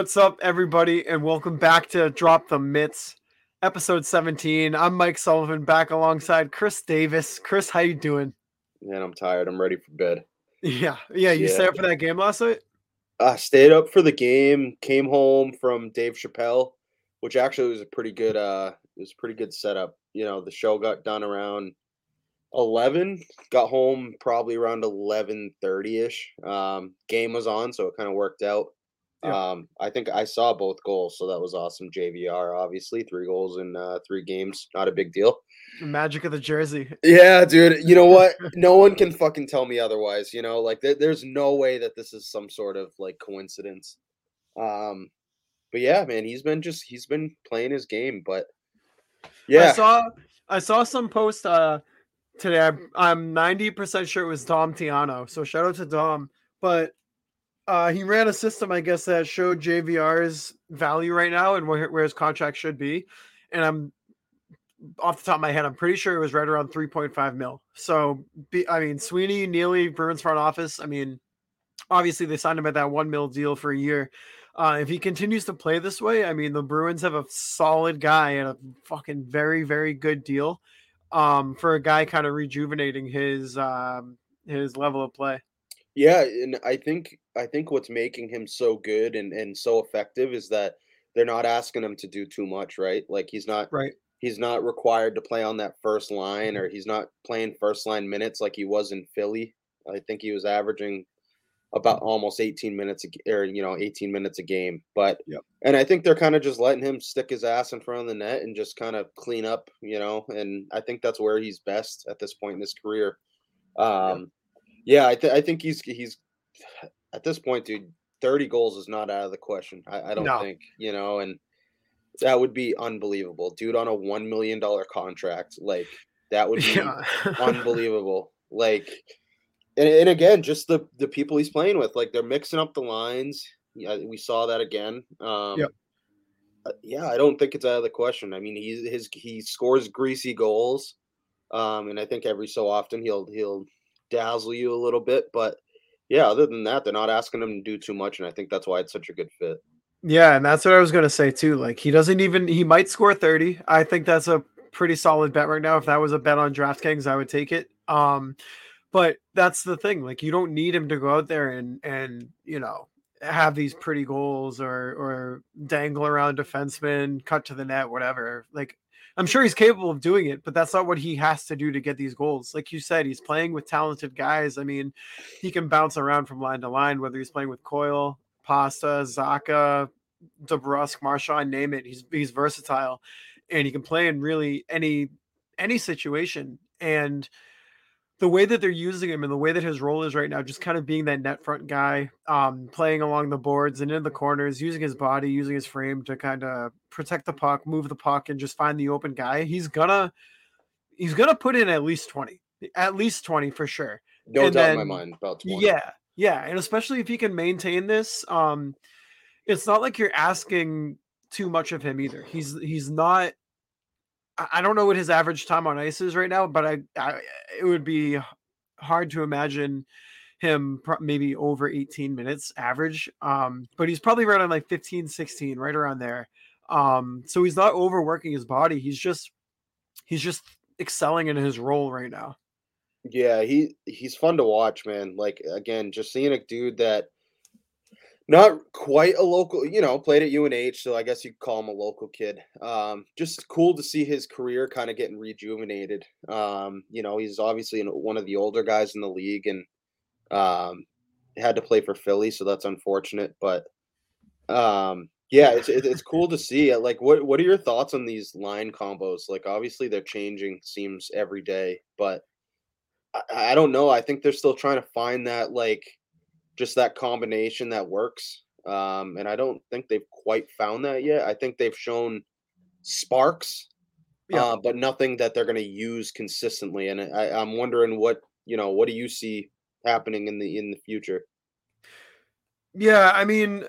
What's up, everybody, and welcome back to Drop the Mitts, episode 17. I'm Mike Sullivan, back alongside Chris Davis. Chris, how you doing? Man, I'm tired. I'm ready for bed. Yeah, yeah. You Yeah. stay up for that game last night? I stayed up for the game. Came home from Dave Chappelle, which actually was a pretty good. Uh, it was a pretty good setup. You know, the show got done around eleven. Got home probably around eleven thirty ish. Um, game was on, so it kind of worked out. Yeah. Um, I think I saw both goals, so that was awesome. JVR, obviously, three goals in uh, three games, not a big deal. The magic of the jersey. Yeah, dude. You know what? No one can fucking tell me otherwise. You know, like there, there's no way that this is some sort of like coincidence. Um, but yeah, man, he's been just he's been playing his game. But I yeah, saw I saw some post uh today. I'm, I'm 90% sure it was Dom Tiano. So shout out to Dom. But uh he ran a system, I guess, that showed JVR's value right now and where, where his contract should be. And I'm off the top of my head, I'm pretty sure it was right around 3.5 mil. So be, I mean Sweeney, Neely, Bruins front office. I mean, obviously they signed him at that one mil deal for a year. Uh, if he continues to play this way, I mean, the Bruins have a solid guy and a fucking very, very good deal um, for a guy kind of rejuvenating his um, his level of play. yeah, and I think I think what's making him so good and and so effective is that they're not asking him to do too much, right? Like he's not Right. he's not required to play on that first line or he's not playing first line minutes like he was in Philly. I think he was averaging about almost 18 minutes a, or you know 18 minutes a game but Yep. and i think they're kind of just letting him stick his ass in front of the net and just kind of clean up you know and i think that's where he's best at this point in his career um yeah i, th- I think he's he's at this point dude 30 goals is not out of the question i, I don't No. think you know and that would be unbelievable dude on a one million dollar contract like that would be Yeah. unbelievable. Like, and, and again, just the the people he's playing with, like they're mixing up the lines. Yeah, we saw that again. Um, Yep. uh, Yeah, I don't think it's out of the question. I mean, he's his he scores greasy goals, um, and I think every so often he'll he'll dazzle you a little bit. But yeah, other than that, they're not asking him to do too much, and I think that's why it's such a good fit. Yeah, and that's what I was gonna say too. Like he doesn't even he might score 30. I think that's a pretty solid bet right now. If that was a bet on DraftKings, I would take it. Um, but that's the thing. Like you don't need him to go out there and and you know have these pretty goals or or dangle around defensemen, cut to the net, whatever. Like I'm sure he's capable of doing it, but that's not what he has to do to get these goals. Like you said, he's playing with talented guys. I mean, he can bounce around from line to line, whether he's playing with Coyle, Pasta, Zacha, DeBrusk, Marchand, name it. He's he's versatile, and he can play in really any any situation. And the way that they're using him and the way that his role is right now, just kind of being that net front guy, um, playing along the boards and in the corners, using his body, using his frame to kind of protect the puck, move the puck, and just find the open guy. He's gonna he's gonna put in at least twenty, at least twenty for sure. No And doubt in my mind about 20. Yeah, yeah, and especially if he can maintain this, um, it's not like you're asking too much of him either. He's he's not. I don't know what his average time on ice is right now, but I, I it would be hard to imagine him maybe over 18 minutes average. Um, but he's probably right on like 15, 16, right around there. Um, so he's not overworking his body. He's just he's just excelling in his role right now. Yeah, he he's fun to watch, man. Like again, just seeing a dude that not quite a local, you know, played at UNH, so I guess you call him a local kid. Um, just cool to see his career kind of getting rejuvenated. Um, you know, he's obviously one of the older guys in the league and um had to play for Philly, so that's unfortunate, but um yeah, it's it's cool to see. Uh, Like what what are your thoughts on these line combos? Like obviously they're changing seems every day, but I, I don't know. I think they're still trying to find that like just that combination that works. Um, and I don't think they've quite found that yet. I think they've shown sparks, Yeah. uh, but nothing that they're going to use consistently. And I, I'm wondering what you know. What do you see happening in the in the future? Yeah, I mean,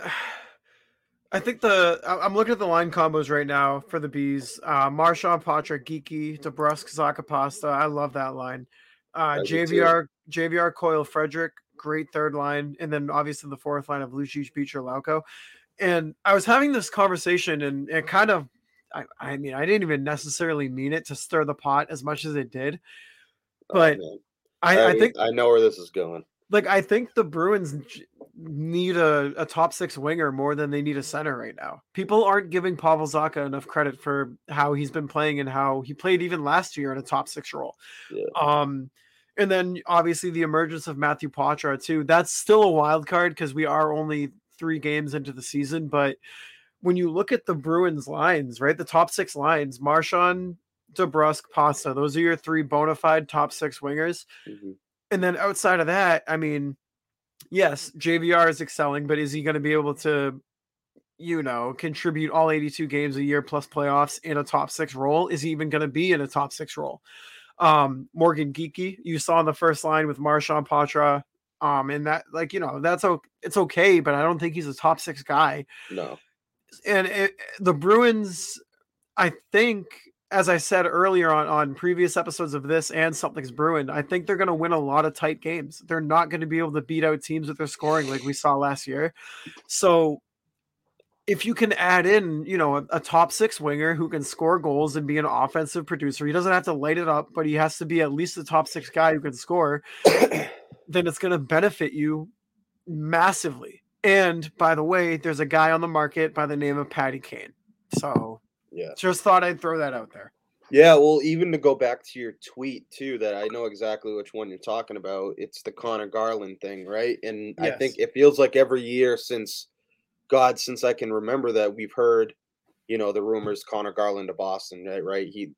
I think the I'm looking at the line combos right now for the bees. Uh, Marchand, Patrick, Geekie, DeBrusk, Zakapasta. I love that line. Uh, I do too. JVR, JVR, Coyle, Frederic, great third line, and then obviously the fourth line of Lucic, Beecher, Lauko. And I was having this conversation, and it kind of, I, I mean, I didn't even necessarily mean it to stir the pot as much as it did, but Oh. I, I, I think I know where this is going. like I think the Bruins need a, a top six winger more than they need a center right now. People aren't giving Pavel Zacha enough credit for how he's been playing and how he played even last year in a top six role. Yeah. Um, and then obviously the emergence of Matthew Poitras too. That's still a wild card because we are only three games into the season. But when you look at the Bruins lines, right, the top six lines, Marchand, DeBrusk, Pasta, those are your three bona fide top six wingers. Mhm. And then outside of that, I mean, yes, JVR is excelling, but is he going to be able to, you know, contribute all 82 games a year plus playoffs in a top six role? Is he even going to be in a top six role? Um, Morgan Geekie, you saw in the first line with Marchand Patra. Um, and that, like, you know, that's okay. It's okay, but I don't think he's a top six guy No. and it, the Bruins, I think, as I said earlier on on previous episodes of this and something's brewing, I think they're going to win a lot of tight games. They're not going to be able to beat out teams with their scoring like we saw last year. So if you can add in, you know, a, a top six winger who can score goals and be an offensive producer, he doesn't have to light it up, but he has to be at least a top six guy who can score. then it's going to benefit you massively. And by the way, there's a guy on the market by the name of Patty Kane. So yeah. just thought I'd throw that out there. Yeah, well, even to go back to your tweet too, that I know exactly which one you're talking about. It's the Conor Garland thing, right? And I think it feels like every year since God, since I can remember that we've heard, you know, the rumors Conor Garland to Boston, right? Right? He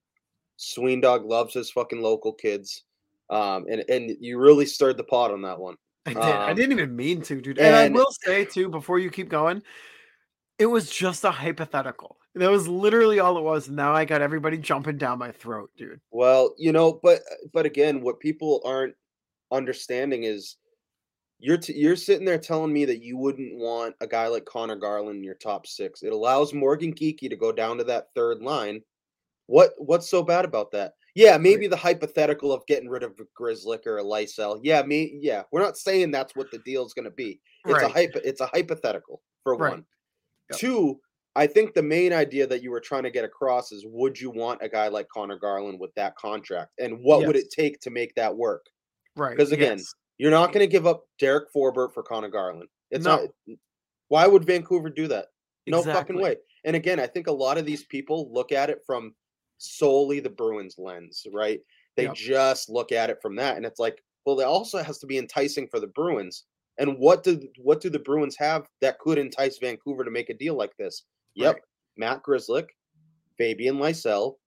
Sween Dog loves his fucking local kids. Um, and and you really stirred the pot on that one. I did. I Um, didn't even mean to, dude. And, I will say too, before you keep going, it was just a hypothetical. That was literally all it was. Now I got everybody jumping down my throat, dude. Well, you know, but but again, what people aren't understanding is you're t- you're sitting there telling me that you wouldn't want a guy like Conor Garland in your top six. It allows Morgan Geekie to go down to that third line. What what's so bad about that? Yeah, maybe the hypothetical of getting rid of Grzelcyk or a Lysell. Yeah, me. Yeah, we're not saying that's what the deal is going to be. It's a Right. hypo, It's a hypothetical for Right. one. Yep. Two, I think the main idea that you were trying to get across is would you want a guy like Conor Garland with that contract? And what would it take to make that work? Right. Because again, yes. You're not going to give up Derek Forbort for Conor Garland. It's No. not. Why would Vancouver do that? No fucking way. And again, I think a lot of these people look at it from solely the Bruins lens, right? They Yep. just look at it from that, and it's like, well, it also has to be enticing for the Bruins. And what do what do the Bruins have that could entice Vancouver to make a deal like this? Yep, Right. Matt Grzelcyk, Fabian Lysell,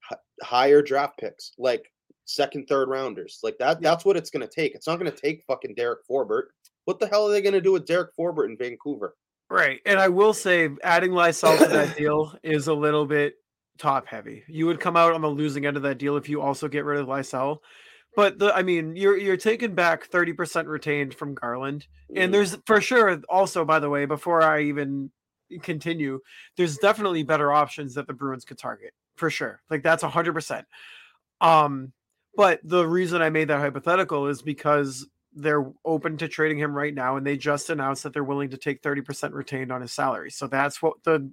hi- higher draft picks, like second, third rounders. Like that. Yep. That's what it's going to take. It's not going to take fucking Derek Forbort. What the hell are they going to do with Derek Forbort in Vancouver? Right. And I will say adding Lysell to that deal is a little bit top heavy. You would come out on the losing end of that deal if you also get rid of Lysell. But the I mean, you're you're taking back 30% retained from Garland. Mm, And there's for sure also, by the way, before I even continue, there's definitely better options that the Bruins could target for sure. Like that's hundred percent. Um, but the reason I made that hypothetical is because they're open to trading him right now, and they just announced that they're willing to take 30% retained on his salary. So that's what the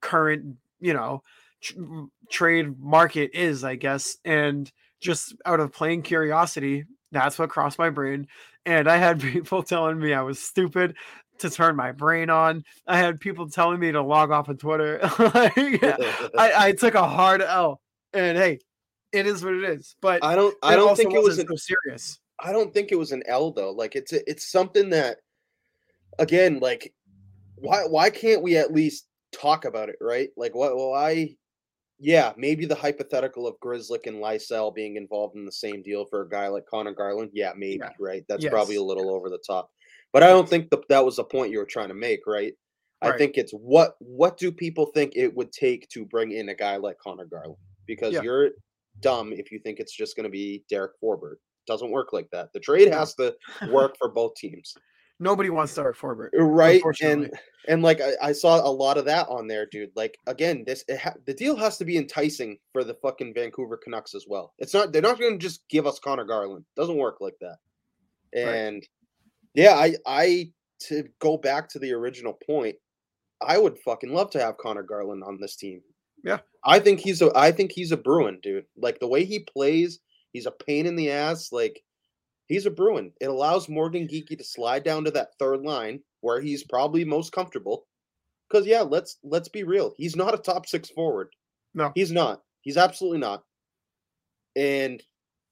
current, you know, tr- trade market is, I guess. And just out of plain curiosity, that's what crossed my brain. And I had people telling me I was stupid to turn my brain on. I had people telling me to log off of Twitter. Like, I, I took a hard L. And hey, it is what it is. But I don't. I don't think it was an so serious. I don't think it was an L though. Like it's a, it's something that again, like why why can't we at least talk about it, right? Like what why yeah, maybe the hypothetical of Grzelcyk and Lysell being involved in the same deal for a guy like Conor Garland. Yeah, maybe, Yeah. right? That's probably a Yes. little over the top. But I don't think that that was the point you were trying to make, right? I think it's what what do people think it would take to bring in a guy like Conor Garland? Because Yeah. you're dumb if you think it's just going to be Derek Forbort. Doesn't work like that. The trade has to work for both teams, Nobody wants Derek Forbort. Uh, right? And and like I, I saw a lot of that on there, dude. Like again, this it ha- the deal has to be enticing for the fucking Vancouver Canucks as well. It's not they're not going to just give us Conor Garland. Doesn't work like that. Right. And yeah, I I to go back to the original point. I would fucking love to have Conor Garland on this team. Yeah. I think he's a I think he's a Bruin, dude. Like the way he plays, he's a pain in the ass. Like he's a Bruin. It allows Morgan Geekie to slide down to that third line where he's probably most comfortable. Because yeah, let's let's be real. He's not a top six forward. No. He's not. He's absolutely not. And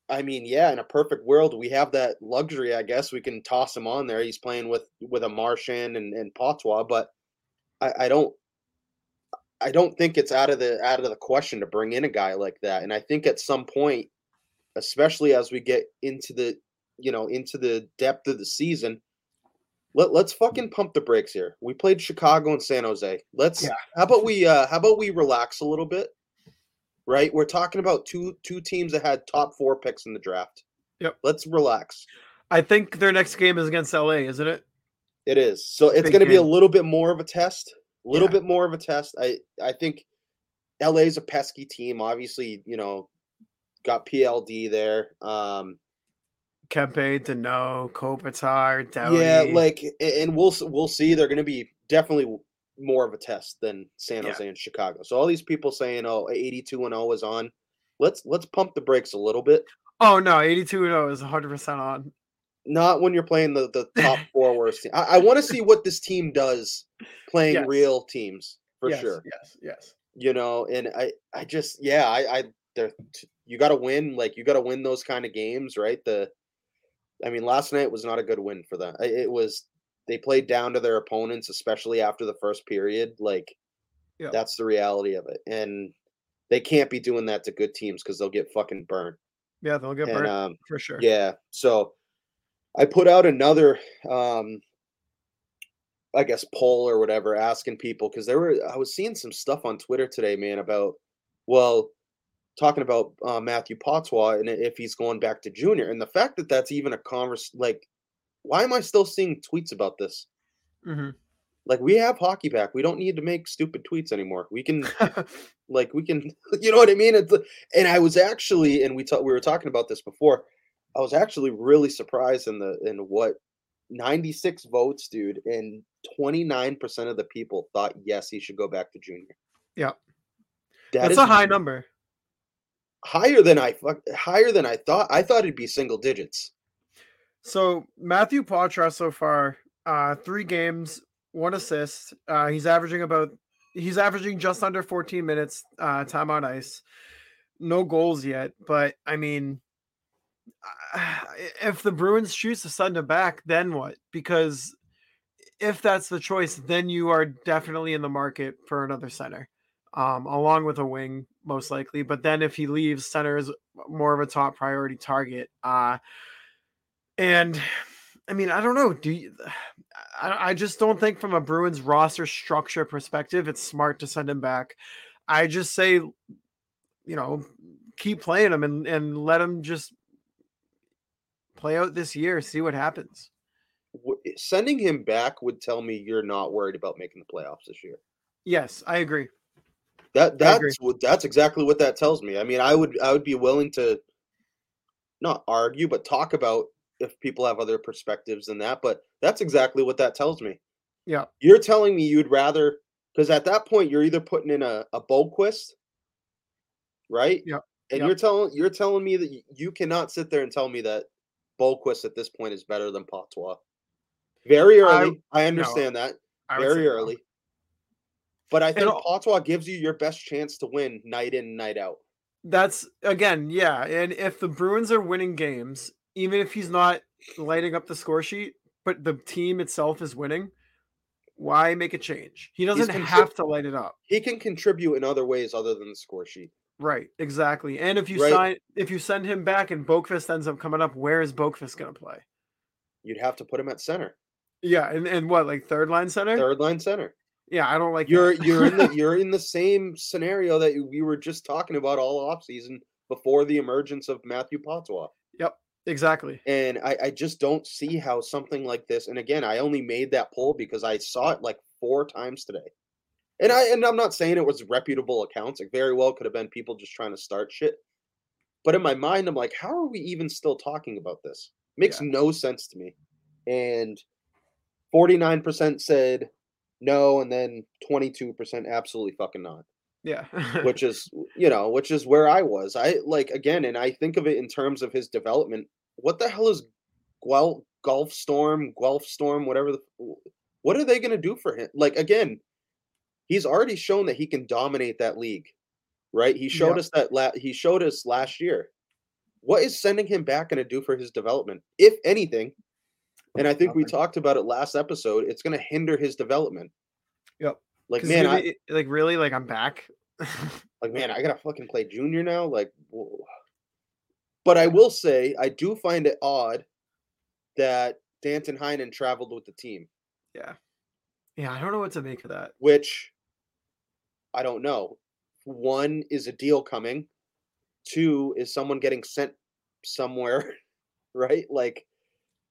I mean, yeah, in a perfect world, we have that luxury. I guess we can toss him on there. He's playing with with a Marchand and, and Poitras, but I, I don't I don't think it's out of the out of the question to bring in a guy like that. And I think at some point, especially as we get into the you know into the depth of the season, let, let's fucking pump the brakes here. We played Chicago and San Jose. Let's Yeah. how about we uh how about we relax a little bit? Right? We're talking about two two teams that had top four picks in the draft. Yep. Let's relax. I think their next game is against LA, isn't it? It is. So it's going to be a little bit more of a test. A little Yeah. bit more of a test. I I think LA's a pesky team. Obviously, you know, got PLD there. Um Kempe, Danault, Kopitar, Doughty. yeah, like and we'll we'll see they're going to be definitely more of a test than San Yeah. Jose and Chicago. So all these people saying, "Oh, 82 and 0 is on." Let's let's pump the brakes a little bit. Oh no, 82 and 0 is 100% on. Not when you're playing the the top four worst team. I, I want to see what this team does playing Yes. real teams for yes, sure. Yes, yes. you know and i i just yeah i i there you got to win like you got to win those kind of games right the i mean last night was not a good win for them it was they played down to their opponents especially after the first period like Yeah. that's the reality of it and they can't be doing that to good teams because they'll get fucking burned Yeah, they'll get and burnt um for sure. yeah. So I put out another um I guess poll or whatever asking people because there were I was seeing some stuff on Twitter today, man, about well talking about uh, Matthew Poitras and if he's going back to junior and the fact that that's even a converse like why am I still seeing tweets about this? Mhm. Like we have hockey back. We don't need to make stupid tweets anymore. We can like we can you know what i mean it's, and i was actually and we talked we were talking about this before i was actually really surprised in the in what 96 votes dude and 29% of the people thought yes he should go back to junior Yeah. That That's a high number. higher than i fuck- higher than i thought i thought it'd be single digits So Matthew Poitras so far, uh, three games, one assist. Uh, he's averaging about he's averaging just under 14 minutes uh, time on ice. No goals yet, but I mean, if the Bruins choose to send him back, then what? Because if that's the choice, then you are definitely in the market for another center, um, along with a wing, most likely. But then if he leaves, center is more of a top priority target. Uh, and I mean, I don't know. Do you, I, I just don't think from a Bruins roster structure perspective, it's smart to send him back. I just say, you know, keep playing him and, and let him just play out this year, see what happens. Eh, sending him back would tell me you're not worried about making the playoffs this year Yes, I agree. That that's what that's exactly what that tells me. I mean, I would I would be willing to not argue, but talk about if people have other perspectives than that. But that's exactly what that tells me. Yeah. You're telling me you'd rather because at that point you're either putting in a a Boqvist, right? Yep, And yep. you're telling you're telling me that you cannot sit there and tell me that Boqvist at this point is better than Poitras. Very early. I, understand that I very say no. early. But I think Poitras gives you your best chance to win night in, night out. That's again, yeah. And if the Bruins are winning games, even if he's not lighting up the score sheet, but the team itself is winning, why make a change? He doesn't have to light it up. He can contribute in other ways other than the score sheet. Right, exactly. And if you Right. sign if you send him back and Boqvist ends up coming up, where is Boqvist gonna play? You'd have to put him at center, Yeah, and, and what, like third line center? third line center. Yeah, I don't like You're that. you're in the you're in the same scenario that we were just talking about all offseason before the emergence of Matthew Poitras. Yep, exactly. And I, I just don't see how something like this. And again, I only made that poll because I saw it like four times today. And I and I'm not saying it was reputable accounts. It very well could have been people just trying to start shit. But in my mind, I'm like, how are we even still talking about this? Makes no sense to me. And 49% said no, and then 22% absolutely fucking not. Yeah. which is you know, which is where I was. I like again, and I think of it in terms of his development. What the hell is Guel Gulf Storm, Guelph Storm, whatever the what are they gonna do for him? Like again, he's already shown that he can dominate that league, right? He showed Yep. us that la- he showed us last year. What is sending him back going to do for his development, if anything? And I think we talked about it last episode. It's going to hinder his development. Yep. Like man, I it- like really, like I'm back. like man, I gotta fucking play junior now. Like, whoa. but I will say I do find it odd that Danton Heinen traveled with the team. yeah. Yeah, I don't know what to make of that. which I don't know. One is a deal coming. Two is someone getting sent somewhere, right? Like,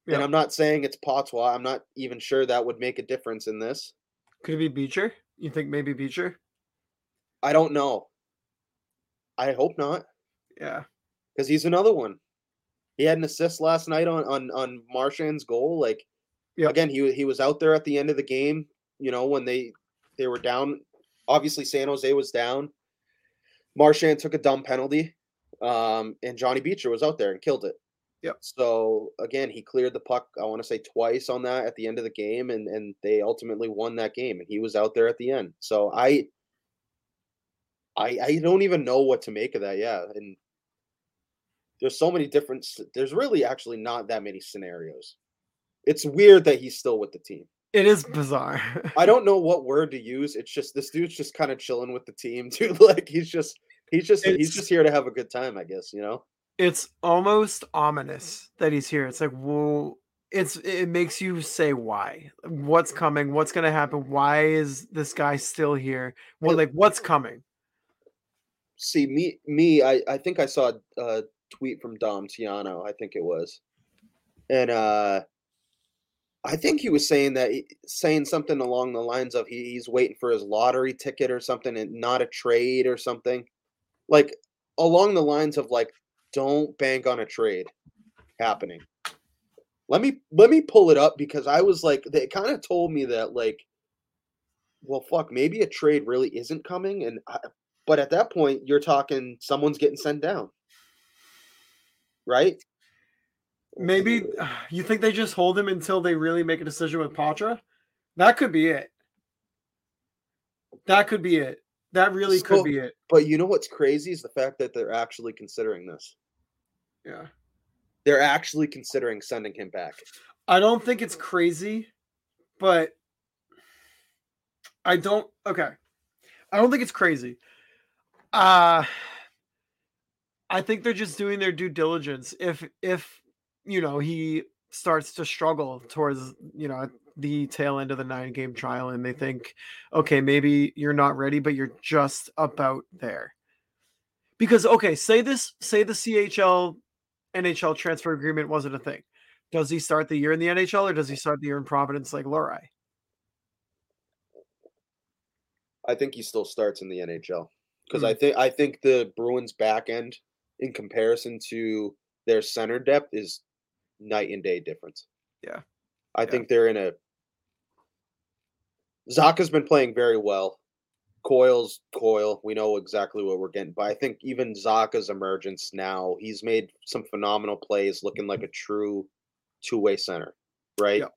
Yeah. and I'm not saying it's Poitras. I'm not even sure that would make a difference in this. Could it be Beecher? You think maybe Beecher? I don't know. I hope not, Yeah. because he's another one. He had an assist last night on on on Marchand's goal. Like, Yep. again, he he was out there at the end of the game. You know when they they were down. Obviously, San Jose was down. Marchand took a dumb penalty, um, and Johnny Beecher was out there and killed it. Yep. So again, he cleared the puck. I want to say twice on that at the end of the game, and and they ultimately won that game. And he was out there at the end. So I, I, I don't even know what to make of that. Yeah, and there's so many different. There's really actually not that many scenarios. It's weird that he's still with the team. It is bizarre. I don't know what word to use. It's just this dude's just kind of chilling with the team, dude. Like he's just he's just he's just here to have a good time, I guess. You know. it's almost ominous that he's here. It's like, well, it's it makes you say why. What's coming? What's gonna happen? Why is this guy still here? What Well- like what's coming? see me me i i think i saw a tweet from dom tiano i think it was and uh i think he was saying that saying something along the lines of he, he's waiting for his lottery ticket or something and not a trade or something. Like along the lines of like don't bank on a trade happening. Let me let me pull it up because i was like they kind of told me that like well fuck maybe a trade really isn't coming and I, but at that point, you're talking someone's getting sent down, right? Maybe you think they just hold him until they really make a decision with Poitras? That could be it. That could be it. That really So- could be it. But you know what's crazy is the fact that they're actually considering this. Yeah. They're actually considering sending him back. I don't think it's crazy, but I don't okay. I don't think it's crazy. Uh I think they're just doing their due diligence. If if you know he starts to struggle towards you know the tail end of the nine game trial and they think okay maybe you're not ready but you're just about there because okay say this say the chl nhl transfer agreement wasn't a thing does he start the year in the nhl or does he start the year in providence like Lohrei? I think he still starts in the NHL because Hmm. I think I think the Bruins back end in comparison to their center depth is night and day difference. Yeah. I Yeah. think they're in a Zacha's been playing very well. Coyle's Coyle, we know exactly what we're getting. But I think even Zacha's emergence now, he's made some phenomenal plays looking like a true two-way center, right? Yep.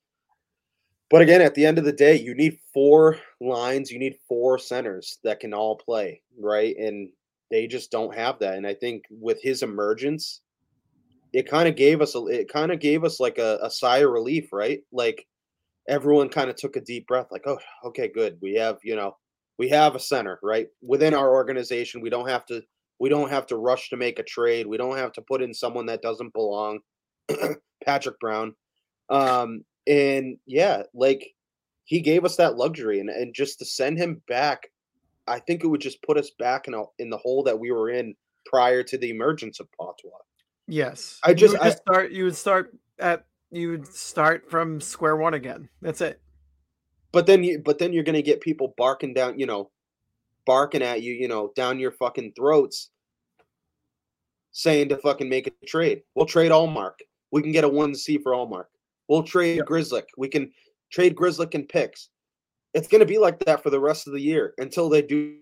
But again, at the end of the day, you need four lines, you need four centers that can all play, right? And they just don't have that. And I think with his emergence, it kind of gave us a it kind of gave us like a, a sigh of relief, right? Like everyone kind of took a deep breath, like, oh, okay, good. We have, you know, we have a center, right? Within our organization, we don't have to we don't have to rush to make a trade. We don't have to put in someone that doesn't belong. Patrick Brown. Um, and yeah, like he gave us that luxury and, and just to send him back, I think it would just put us back in a, in the hole that we were in prior to the emergence of Poitras. Yes I You just- I- start you would start at you would start from square one again that's it But then you but then you're gonna get people barking down, you know, barking at you, you know, down your fucking throats, saying to fucking make a trade. We'll trade Ullmark. We can get a one C for Ullmark. We'll trade Yep. Grzelcyk. We can trade Grzelcyk and picks. it's going to be like that for the rest of the year until they do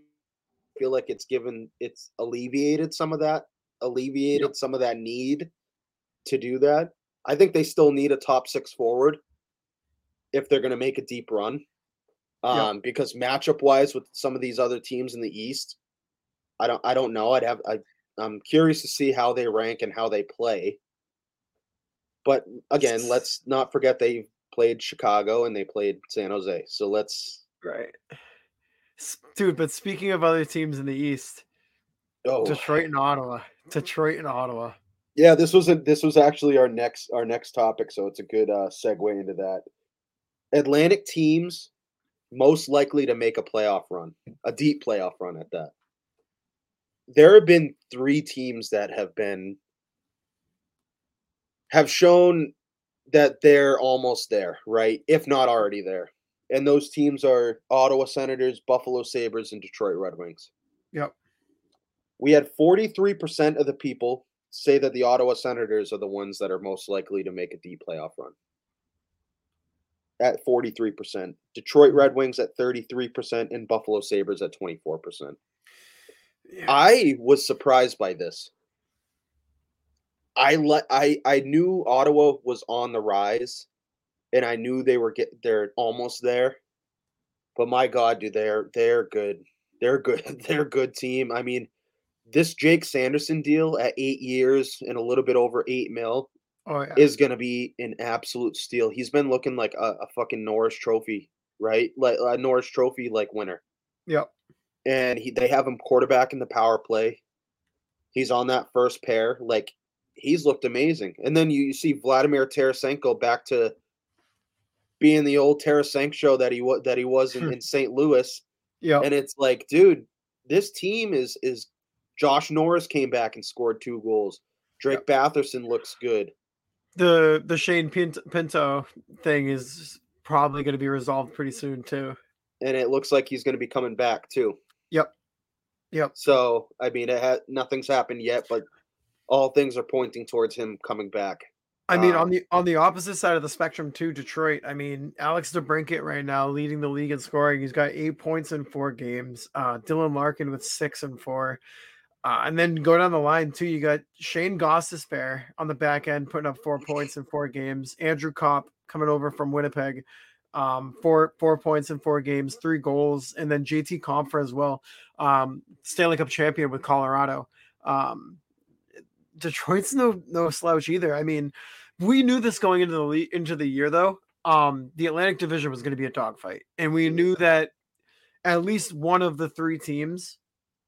feel like it's given it's alleviated some of that alleviated yep. some of that need to do that. I think they still need a top 6 forward if they're going to make a deep run. Um, yep. because matchup wise with some of these other teams in the East, I don't I don't know. I'd have I I'm curious to see how they rank and how they play. But again, let's not forget they played Chicago and they played San Jose. So let's right, dude. But speaking of other teams in the East, oh. Detroit and Ottawa, Detroit and Ottawa. Yeah, this was a, this was actually our next our next topic, so it's a good uh, segue into that. Atlantic teams most likely to make a playoff run, a deep playoff run at that. There have been three teams that have been have shown that they're almost there, right? If not already there. And those teams are Ottawa Senators, Buffalo Sabres, and Detroit Red Wings. Yep. We had 43% of the people say that the Ottawa Senators are the ones that are most likely to make a deep playoff run. At 43%. Detroit Red Wings at 33%, and Buffalo Sabres at 24%. Yeah. I was surprised by this. I let I I knew Ottawa was on the rise, and I knew they were get they're almost there. But my God, dude, they're they're good. They're good. They're a good team. I mean, this Jake Sanderson deal at eight years and a little bit over eight mil oh, yeah. is going to be an absolute steal. He's been looking like a, a, fucking Norris Trophy, right? Like a Norris Trophy like winner. Yep. And he they have him quarterback in the power play. He's on that first pair. Like he's looked amazing. And then you, you see Vladimir Tarasenko back to being the old Tarasenko that he was that he was in, in St. Louis. Yeah. And it's like, dude, this team is is Josh Norris came back and scored two goals. Drake yep. Batherson looks good. The the Shane Pinto thing is probably going to be resolved pretty soon too. And it looks like he's going to be coming back too. Yep. Yep. So I mean, it ha- nothing's happened yet, but all things are pointing towards him coming back. I mean, um, on the on the opposite side of the spectrum too, Detroit. I mean, Alex DeBrincat right now leading the league in scoring. He's got eight points in four games. Uh, Dylan Larkin with six and four. Uh, and then go down the line too. You got Shane Gostisbehere on the back end putting up four points in four games. Andrew Copp coming over from Winnipeg, um, four four points in four games, three goals, and then JT Compher as well, um, Stanley Cup champion with Colorado. Um, Detroit's no no slouch either. I mean, we knew this going into the into the year though. Um, the Atlantic Division was going to be a dogfight, and we knew that at least one of the three teams,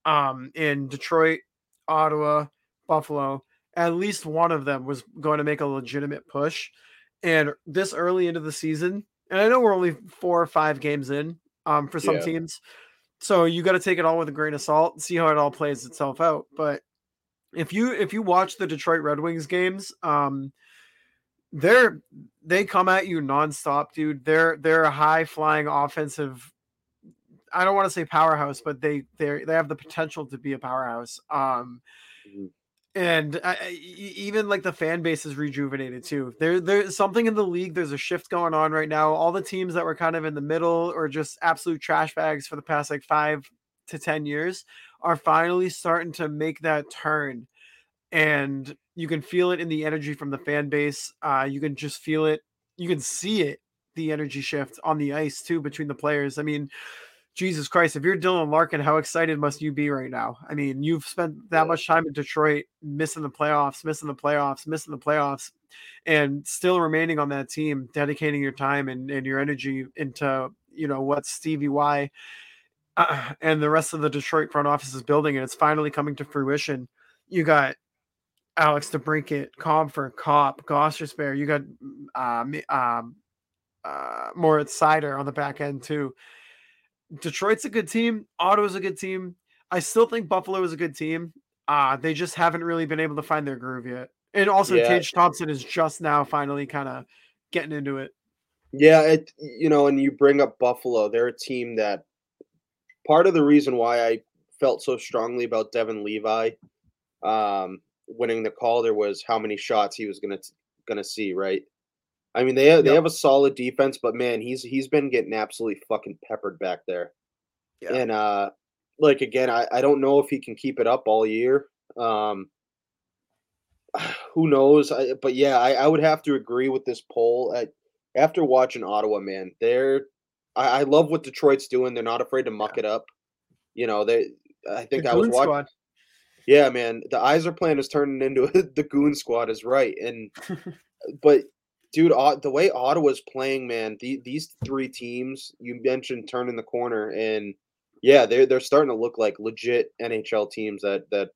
um, in Detroit, Ottawa, Buffalo, at least one of them was going to make a legitimate push. And this early into the season, and I know we're only four or five games in, um, for some yeah. teams, so you got to take it all with a grain of salt and see how it all plays itself out. But if you if you watch the Detroit Red Wings games, um, they're they come at you nonstop, dude. They're they're a high flying offensive. I don't want to say powerhouse, but they they they have the potential to be a powerhouse. Um, mm-hmm. and I, even like the fan base is rejuvenated too. There there's something in the league. There's a shift going on right now. All the teams that were kind of in the middle or just absolute trash bags for the past like five to 10 years are finally starting to make that turn. And you can feel it in the energy from the fan base. Uh, you can just feel it. You can see it, the energy shift on the ice too between the players. I mean, Jesus Christ, if you're Dylan Larkin, how excited must you be right now? I mean, you've spent that much time in Detroit, missing the playoffs, missing the playoffs, missing the playoffs, and still remaining on that team, dedicating your time and, and your energy into, you know, what Stevie Y uh, and the rest of the Detroit front office is building, and it's finally coming to fruition. You got Alex DeBrincat, Compher, Copp, Gostisbehere. You got um, um, uh, Moritz Seider on the back end too. Detroit's a good team. Ottawa's a good team. I still think Buffalo is a good team. Uh, they just haven't really been able to find their groove yet. And also, yeah. Tage Thompson is just now finally kind of getting into it. Yeah, it you know, and you bring up Buffalo. They're a team that part of the reason why I felt so strongly about Devon Levi um, winning the Calder was how many shots he was gonna gonna see, right? I mean, they have, they Yep. have a solid defense, but man, he's he's been getting absolutely fucking peppered back there. Yeah. And uh like again, I, I don't know if he can keep it up all year. Um who knows? I, but yeah, I, I would have to agree with this poll. I, after watching Ottawa, man, they're I, I love what Detroit's doing. They're not afraid to muck it up. You know, they I think The I was watching Squad. yeah, man, the Yzerplan is turning into the Goon Squad is right, and but dude, the way Ottawa's playing, man, the, these three teams you mentioned turning the corner, and yeah, they're they're starting to look like legit NHL teams that that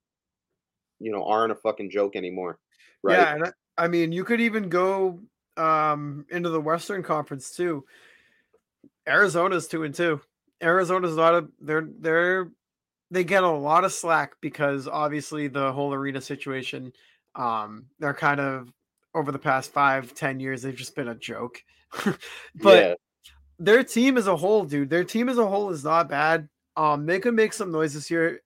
you know aren't a fucking joke anymore, right? Yeah, and I, I mean, you could even go um into the Western Conference too. Arizona's two and two. Arizona's a they're they're they get a lot of slack because obviously the whole arena situation. Um, they're kind of over the past five, ten years, they've just been a joke. but yeah, their team as a whole, dude, their team as a whole is not bad. Um, they could make some noise this year.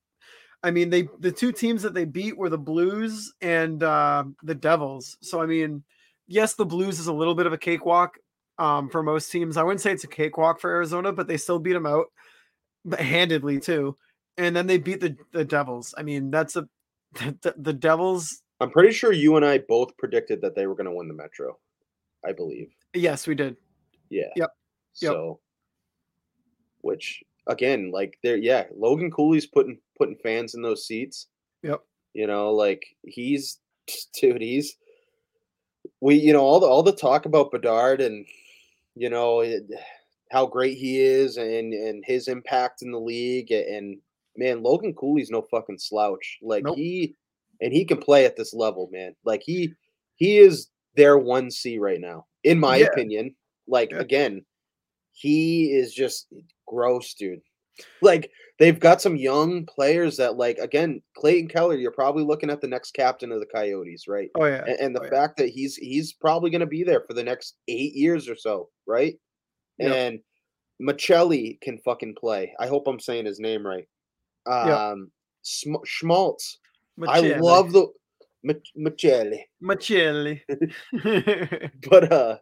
I mean, they the two teams that they beat were the Blues and uh, the Devils. So I mean, yes, the Blues is a little bit of a cakewalk um, for most teams. I wouldn't say it's a cakewalk for Arizona, but they still beat them out but handedly too. And then they beat the the Devils. I mean, that's a the, the Devils. I'm pretty sure you and I both predicted that they were going to win the Metro. I believe. Yes, we did. Yeah. Yep. Yep. So, which again, like there, yeah, Logan Cooley's putting putting fans in those seats. Yep. You know, like he's dude, he's we, you know, all the all the talk about Bedard and you know it, how great he is and and his impact in the league and man, Logan Cooley's no fucking slouch. Like Nope. he and he can play at this level, man. Like he he is their one C right now, in my Yeah. opinion. Like Yeah. again, he is just gross, dude. Like they've got some young players that, like again, Clayton Keller. You're probably looking at the next captain of the Coyotes, right? Oh yeah. And, and the Oh, yeah. fact that he's he's probably going to be there for the next eight years or so, right? Yep. And Michelli can fucking play. I hope I'm saying his name right. Um, Sm- Schmaltz. I love the Mich- Michelli, Michelli. but uh,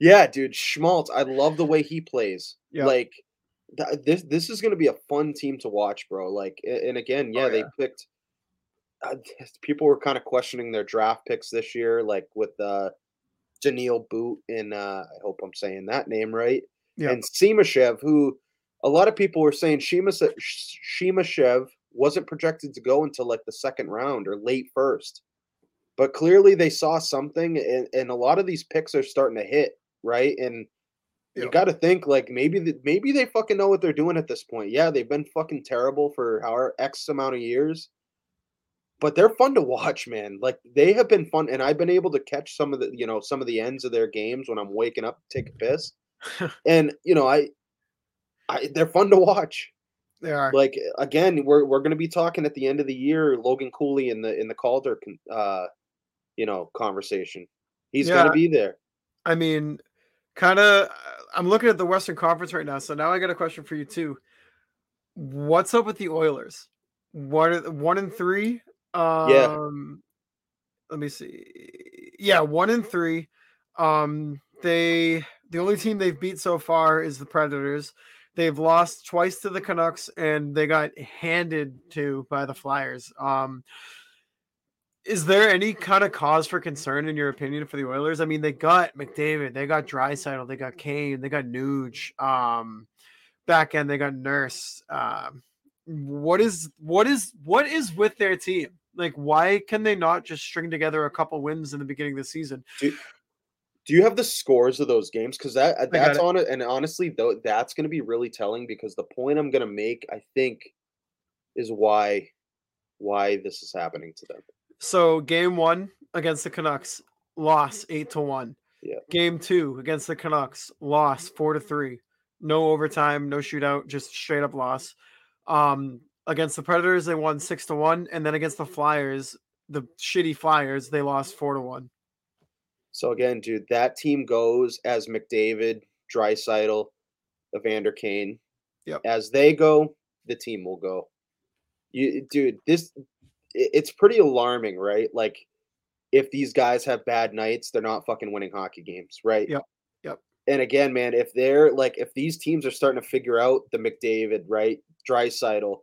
yeah, dude, Schmaltz. I love the way he plays. Yep. Like th- this, this is going to be a fun team to watch, bro. Like, and again, yeah, Oh, they picked. Uh, people were kind of questioning their draft picks this year, like with uh, Daniil But and uh, I hope I'm saying that name right, Yep. and Simashev, who a lot of people were saying Shimas- Shimashev wasn't projected to go until like the second round or late first. But clearly they saw something, and, and a lot of these picks are starting to hit, right? And you Yep. got to think like maybe the, maybe they fucking know what they're doing at this point. Yeah, they've been fucking terrible for however X amount of years, but they're fun to watch, man. Like they have been fun, and I've been able to catch some of the you know some of the ends of their games when I'm waking up to take a piss, and you know I, I they're fun to watch. They are. Like again, we're we're gonna be talking at the end of the year, Logan Cooley in the in the Calder, uh, you know, conversation. He's Yeah. gonna be there. I mean, kind of. I'm looking at the Western Conference right now, so now I got a question for you too. What's up with the Oilers? One, are- one and three. Um, Let me see. Yeah, one and three. Um, they the only team they've beat so far is the Predators. They've lost twice to the Canucks, and they got handed to by the Flyers. Um, is there any kind of cause for concern in your opinion for the Oilers? I mean, they got McDavid, they got Draisaitl, they got Kane, they got Nuge. Um, back end they got Nurse. Um, what is what is what is with their team? Like, why can they not just string together a couple wins in the beginning of the season? Do you have the scores of those games? Because that uh, that's on it, and honestly, though, that's going to be really telling. Because the point I'm going to make, I think, is why why this is happening to them. So, game one against the Canucks, loss eight to one. Yeah. Game two against the Canucks, loss four to three. No overtime, no shootout, just straight up loss. Um, against the Predators, they won six to one, and then against the Flyers, the shitty Flyers, they lost four to one. So again, dude, that team goes as McDavid, Draisaitl, Evander Kane. Yep. As they go, the team will go. You, dude, this it's pretty alarming, right? Like if these guys have bad nights, they're not fucking winning hockey games, right? Yep. Yep. And again, man, if they're like if these teams are starting to figure out the McDavid, right, Draisaitl,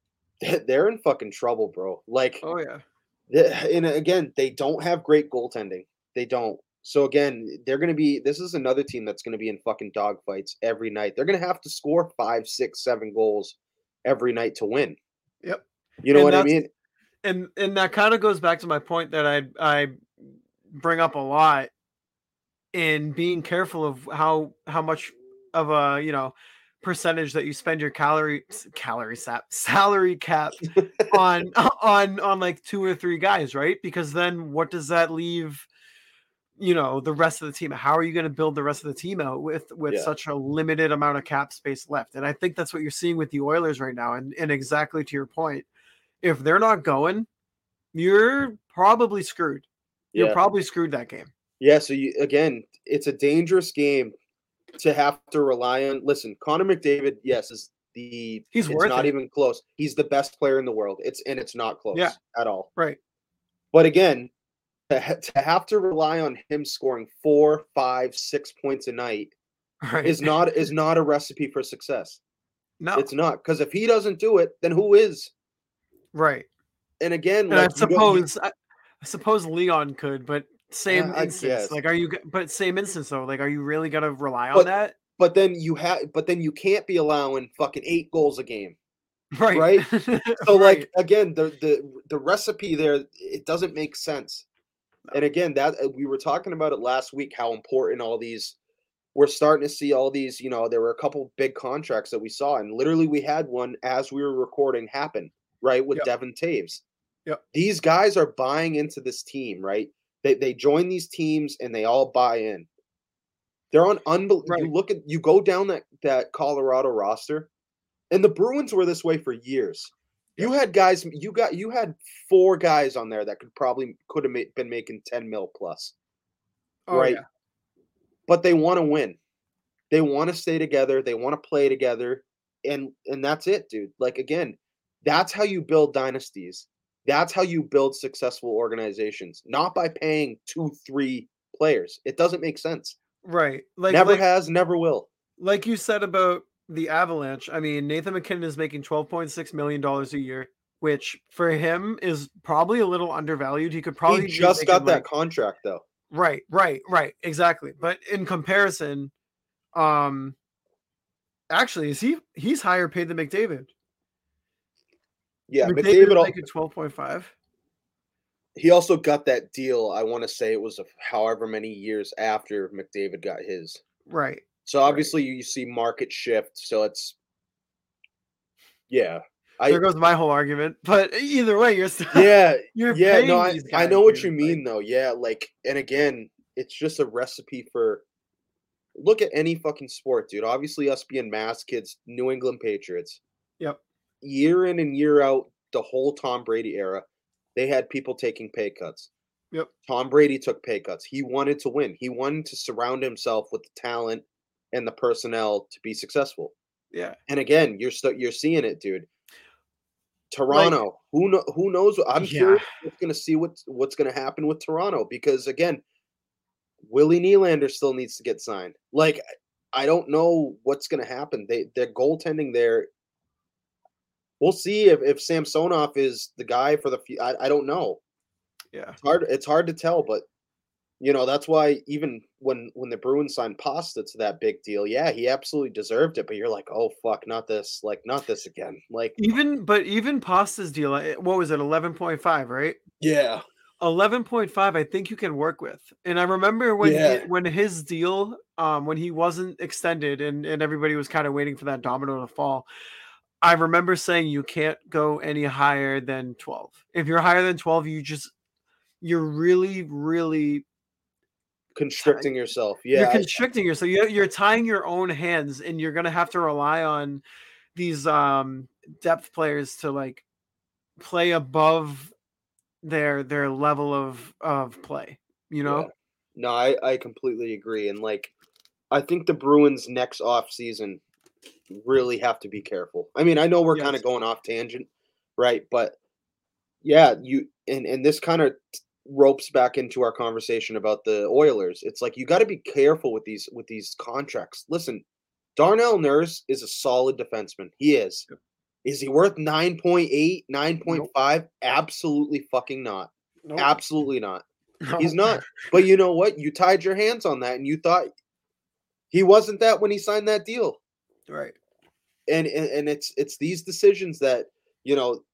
they're in fucking trouble, bro. Like, oh yeah. And again, they don't have great goaltending. They don't. So again, they're going to be. This is another team that's going to be in fucking dogfights every night. They're going to have to score five, six, seven goals every night to win. Yep. You know And what I mean? and and that kind of goes back to my point that I I bring up a lot in being careful of how how much of a you know percentage that you spend your calorie calorie sap salary cap on on on like two or three guys right because then what does that leave you know the rest of the team how are you going to build the rest of the team out with with Yeah. such a limited amount of cap space left and i think that's what you're seeing with the oilers right now and and exactly to your point if they're not going you're probably screwed you're probably screwed that game Yeah, so you again, it's a dangerous game to have to rely on. Listen, Connor McDavid, yes, is the He's it's not it. even close. He's the best player in the world. It's and it's not close Yeah. at all. right But again, to, to have to rely on him scoring four, five, six points a night right is not is not a recipe for success. no It's not because if he doesn't do it, then who is? right And again, and i like, you suppose I, suppose leon could but same uh, I instance like are you but same instance though like are you really gonna rely on that but then you have, but then you can't be allowing fucking eight goals a game. right right? So Right. like again, the the the recipe there it doesn't make sense. And again, that uh, we were talking about it last week how important all these we're starting to see all these, you know, there were a couple big contracts that we saw and literally we had one as we were recording happen, right, with Yep. Devon Toews. Yep. These guys are buying into this team, right? They they join these teams and they all buy in. They're on unbelievable. Right. You look at you go down that that Colorado roster, and the Bruins were this way for years. You had guys. You got you had four guys on there that could probably could have been making ten mil plus, Oh, right? yeah. But they want to win. They want to stay together. They want to play together, and and that's it, dude. Like again, that's how you build dynasties. That's how you build successful organizations. Not by paying two, three players. It doesn't make sense. right like never like, has, never will. like you said about the Avalanche, I mean, Nathan MacKinnon is making twelve point six million dollars a year, which for him is probably a little undervalued. He could probably he just got that like- contract though. right, right, right, exactly. But in comparison, um, actually, is he he's higher paid than McDavid? Yeah, McDavid McDavid. making twelve point five. he also got that deal. I want to say it was a, however many years after McDavid got his. Right. So obviously you see market shift. So it's yeah, I There goes my whole argument. But either way, you're still yeah you're yeah. No, I, I know what you like- mean though. Yeah, like and again, it's just a recipe for. Look at any fucking sport, dude. Obviously, us being mass kids, New England Patriots. Yep. Year in and year out, the whole Tom Brady era, they had people taking pay cuts. Yep. Tom Brady took pay cuts. He wanted to win. He wanted to surround himself with the talent and the personnel to be successful. Yeah. And again, you're st- you're seeing it, dude. Toronto, who know who knows? I'm Yeah. curious going to see what's what's going to happen with Toronto because again, Willie Nylander still needs to get signed. Like I don't know what's going to happen. They their goaltending there. We'll see if if Samsonov is the guy for the. I I don't know. Yeah. It's hard. It's hard to tell, but you know that's why even when when the Bruins signed Pasta to that big deal, yeah, he absolutely deserved it. But you're like, oh fuck, not this, like not this again. Like Even but even Pasta's deal, uh, what was it, eleven point five, right? yeah, Eleven point five, I think you can work with. And I remember when Yeah. he, when his deal, um, when he wasn't extended, and and everybody was kind of waiting for that domino to fall. I remember saying you can't go any higher than twelve. If you're higher than twelve, you just you're really, really constricting yourself. Yeah, you're constricting yourself. You're, you're tying your own hands, and you're gonna have to rely on these um depth players to like play above their their level of of play. You know, Yeah. No, I, I completely agree. And like I think the Bruins next off season really have to be careful. I mean, I know we're kind of going off tangent, right? But yeah, you and and this kind of ropes back into our conversation about the Oilers. It's like you got to be careful with these with these contracts. Listen, Darnell Nurse is a solid defenseman. He is. Is he worth 9.8, 9.5? Nope. Absolutely fucking not. Nope. Absolutely not. No. He's not. But you know what? You tied your hands on that and you thought he wasn't that when he signed that deal. Right. And and, and it's it's these decisions that, you know,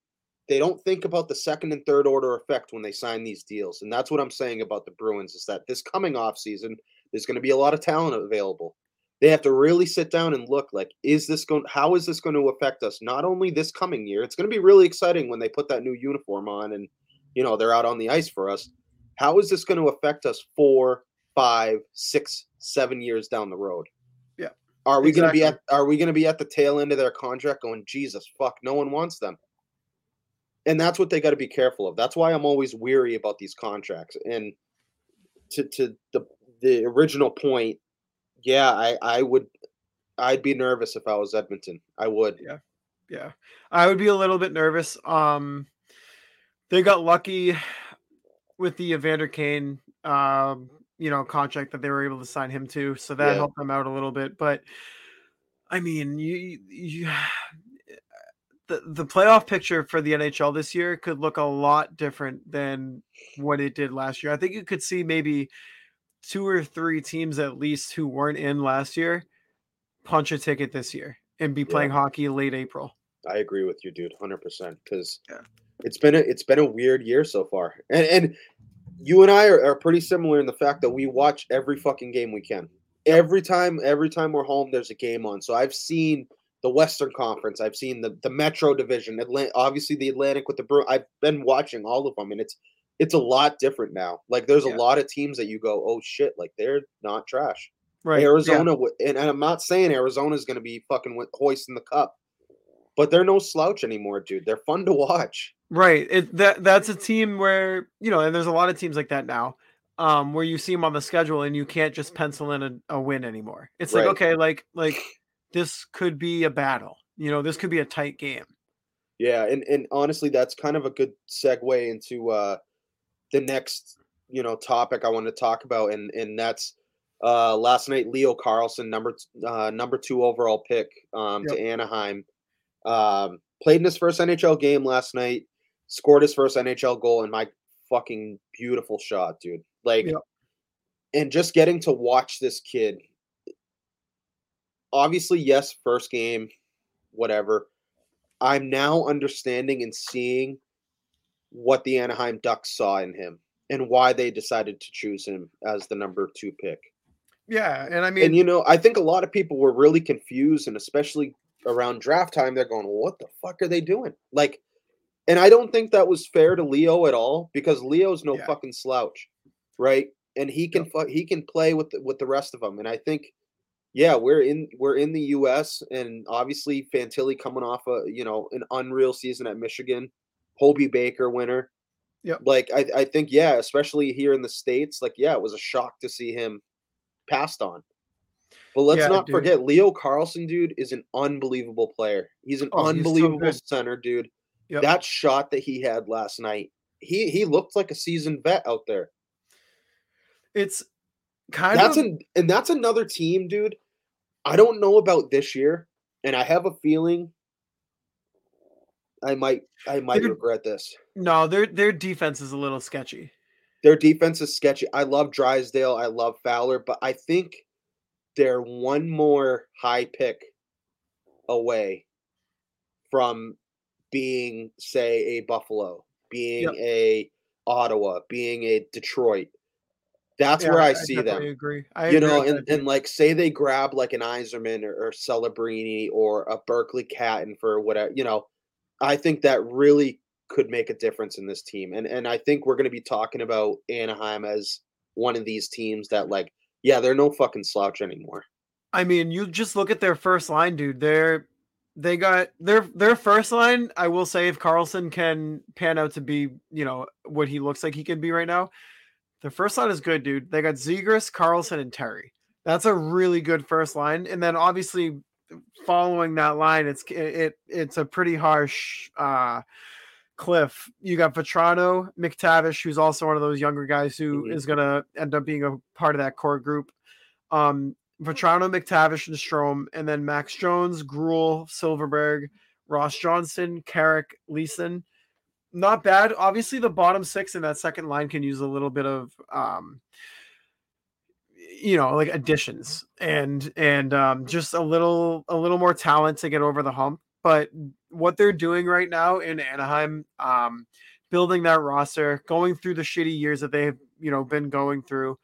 they don't think about the second and third order effect when they sign these deals. And that's what I'm saying about the Bruins is that this coming off season, there's going to be a lot of talent available. They have to really sit down and look like, is this going how is this going to affect us? Not only this coming year, it's going to be really exciting when they put that new uniform on and you know they're out on the ice for us. How is this going to affect us four, five, six, seven years down the road? Yeah. Are we exactly. going to be at are we going to be at the tail end of their contract going, Jesus fuck, no one wants them? And that's what they got to be careful of. That's why I'm always weary about these contracts. And to to the the original point, yeah, I I would I'd be nervous if I was Edmonton. I would. Yeah. Yeah. I would be a little bit nervous. Um they got lucky with the Evander Kane um you know contract that they were able to sign him to, so that yeah. helped them out a little bit, but I mean, you, you the, the playoff picture for the NHL this year could look a lot different than what it did last year. I think you could see maybe two or three teams at least who weren't in last year punch a ticket this year and be playing yeah. hockey late April. I agree with you, dude, hundred percent. Because yeah. it's been a it's been a weird year so far, and and you and I are, are pretty similar in the fact that we watch every fucking game we can. Every time, every time we're home, there's a game on. So I've seen the Western Conference. I've seen the the Metro Division, obviously the Atlantic with the Brew. I've been watching all of them, and it's it's a lot different now. Like there's yeah. a lot of teams that you go, oh shit, like they're not trash. Right. Arizona, yeah. and, and I'm not saying Arizona's going to be fucking hoisting the cup, but they're no slouch anymore, dude. They're fun to watch. Right. It that that's a team where you know, and there's a lot of teams like that now, um, where you see them on the schedule and you can't just pencil in a, a win anymore. It's right. like okay, like like this could be a battle. You know, this could be a tight game. Yeah, and and honestly, that's kind of a good segue into uh, the next you know topic I want to talk about, and and that's uh, last night Leo Carlsson, number uh, number two overall pick um, yep. to Anaheim, um, played in his first NHL game last night, scored his first NHL goal, and my fucking beautiful shot, dude. Like, yep. and just getting to watch this kid obviously, yes, first game, whatever. I'm now understanding and seeing what the Anaheim Ducks saw in him and why they decided to choose him as the number two pick. Yeah, and I mean, and you know, I think a lot of people were really confused, and especially around draft time, they're going, "What the fuck are they doing?" Like, and I don't think that was fair to Leo at all because Leo's no yeah. fucking slouch, right? And he can yep. he can play with the, with the rest of them, and I think yeah, we're in we're in the U.S. and obviously Fantilli coming off a you know an unreal season at Michigan, Hobey Baker winner. Yeah, like I, I think yeah, especially here in the states, like yeah, it was a shock to see him passed on. But let's yeah, not dude. forget Leo Carlsson, dude, is an unbelievable player. He's an oh, unbelievable he's center, dude. Yep. That shot that he had last night, he he looked like a seasoned vet out there. It's kind that's of an and that's another team, dude I don't know about this year, and I have a feeling I might I might their, regret this. No, their their defense is a little sketchy. Their defense is sketchy. I love Drysdale, I love Fowler, but I think they're one more high pick away from being, say, a Buffalo, being yep. a Ottawa, being a Detroit. That's yeah, where I, I see them. Agree. I you agree know, and, and like say they grab like an Eiserman or, or Celebrini or a Berkly Catton for whatever, you know, I think that really could make a difference in this team. And and I think we're gonna be talking about Anaheim as one of these teams that like, yeah, they're no fucking slouch anymore. I mean, you just look at their first line, dude. They're they got their their first line. I will say, if Carlsson can pan out to be, you know, what he looks like he can be right now, their first line is good, dude. They got Zegras, Carlsson, and Terry. That's a really good first line. And then obviously following that line, it's it, it's a pretty harsh uh Cliff, you got Vatrano, McTavish, who's also one of those younger guys who Mhm. is going to end up being a part of that core group. Um, Vatrano, McTavish, and Strome, and then Max Jones, Gruel, Silfverberg, Ross Johnston, Carrick, Leason. Not bad. Obviously, the bottom six in that second line can use a little bit of, um, you know, like additions and and um, just a little a little more talent to get over the hump. But what they're doing right now in Anaheim, um, building that roster, going through the shitty years that they've you know been going through.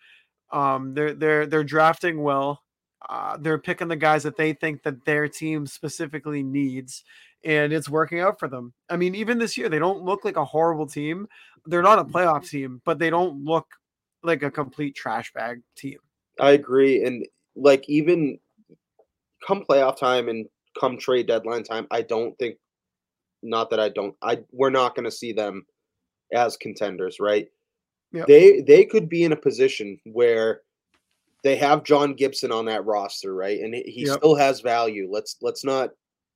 Um, they're they're they're drafting well. Uh, they're picking the guys that they think that their team specifically needs, and it's working out for them. I mean, even this year, they don't look like a horrible team. They're not a mm-hmm. playoff team, but they don't look like a complete trash bag team. I agree. And like even come playoff time and come trade deadline time, I don't think not that I don't I we're not gonna see them as contenders, right? Yep. They they could be in a position where they have John Gibson on that roster, right? And he he Yep. still has value. Let's let's not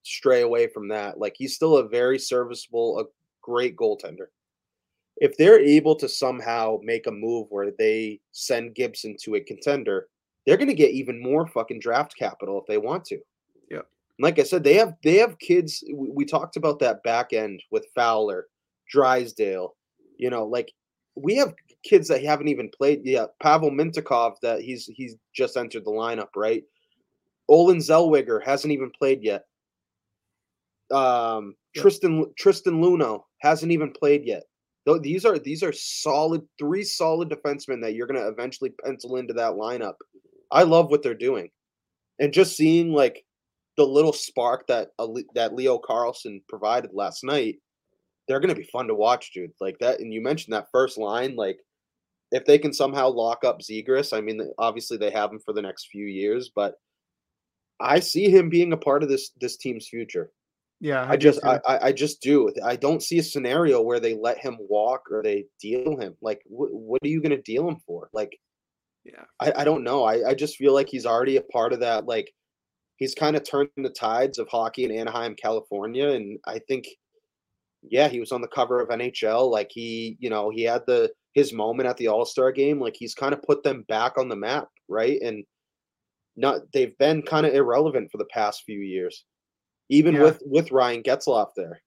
stray away from that. Like he's still a very serviceable, a great goaltender. If they're able to somehow make a move where they send Gibson to a contender, they're going to get even more fucking draft capital if they want to. Yeah. Like I said, they have they have kids. We, talked about that back end with Fowler, Drysdale. You know, like we have kids that haven't even played yet. Pavel Mintyukov that he's he's just entered the lineup, right? Olen Zellweger hasn't even played yet. Um. Tristan Tristan Luneau hasn't even played yet. These are these are solid three solid defensemen that you're going to eventually pencil into that lineup. I love what they're doing, and just seeing like the little spark that that Leo Carlsson provided last night. They're going to be fun to watch, dude. Like that, and you mentioned that first line. Like if they can somehow lock up Zegras, I mean, obviously they have him for the next few years, but I see him being a part of this this team's future. Yeah, I do just. I, I I just do. I don't see a scenario where they let him walk or they deal him. Like wh- what are you going to deal him for? Like yeah, I, I don't know. I, I just feel like he's already a part of that. Like he's kind of turned the tides of hockey in Anaheim, California, and I think yeah, he was on the cover of NHL. Like he, you know, he had the his moment at the All Star game. Like he's kind of put them back on the map, right? And not they've been kind of irrelevant for the past few years, even Yeah. with with Ryan Getzlaf there.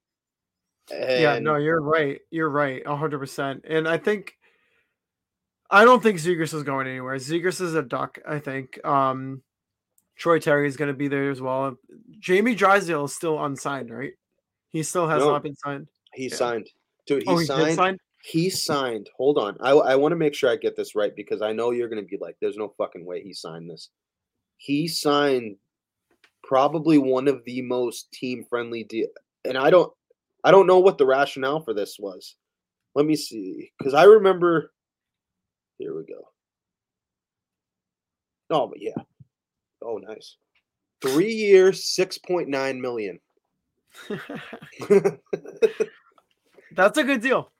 yeah. No, you're right. You're right, hundred percent. And I think I don't think Zegras is going anywhere. Zegras is a duck. I think. Um, Troy Terry is going to be there as well. Jamie Drysdale is still unsigned, right? He still has No. not been signed. he Yeah. signed, dude. He oh, he signed. did sign. He signed. Hold on. I, I want to make sure I get this right because I know you're going to be like, there's no fucking way he signed this. He signed probably one of the most team friendly deal. And I don't, I don't know what the rationale for this was. Let me see. Because I remember, here we go. Oh, but yeah. Oh, nice. Three years, 6.9 million. That's a good deal.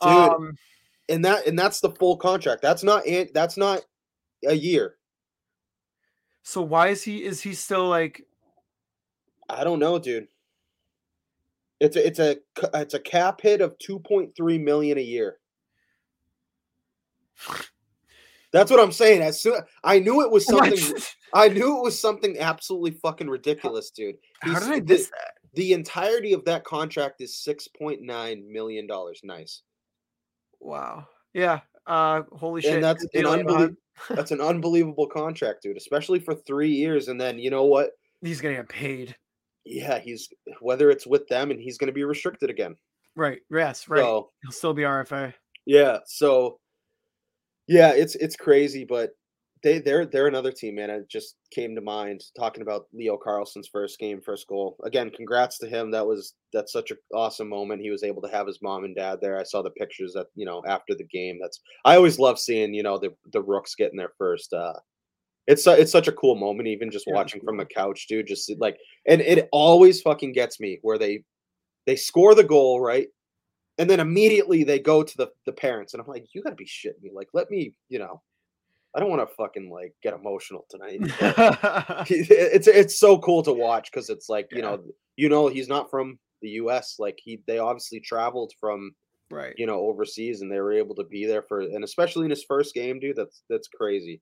Dude. Um, and that and that's the full contract. That's not that's not a year. So why is he? Is he still like? I don't know, dude. It's a, it's a it's a cap hit of 2.3 million a year. That's what I'm saying. As soon I knew it was something I knew it was something absolutely fucking ridiculous, dude. How did I the- miss that? The entirety of that contract is 6.9 million dollars. Nice. Wow. Yeah. Uh, holy shit. And that's an unbelievable that's an unbelievable contract, dude, especially for 3 years and then you know what? He's gonna get paid. Yeah, he's whether it's with them and he's to be restricted again. Right. Yes. Right. So, He'll still be RFA. Yeah, so yeah, it's it's crazy, but they they're they're another team, man. It just came to mind talking about Leo Carlsson's first game, first goal. Again, congrats to him. That was that's such an awesome moment. He was able to have his mom and dad there. I saw the pictures that you know after the game. That's I always love seeing you know the the rooks getting their first. uh It's it's such a cool moment, even just Yeah, watching from the couch, dude. Just like, and it always fucking gets me where they they score the goal right and then immediately they go to the the parents and i'm like you gotta be shitting me like let me you know i don't want to fucking like get emotional tonight it's it's so cool to watch because it's like you Yeah. know you know he's not from the U.S. Like he, they obviously traveled from right. you know overseas, and they were able to be there for, and especially in his first game, dude. That's that's crazy.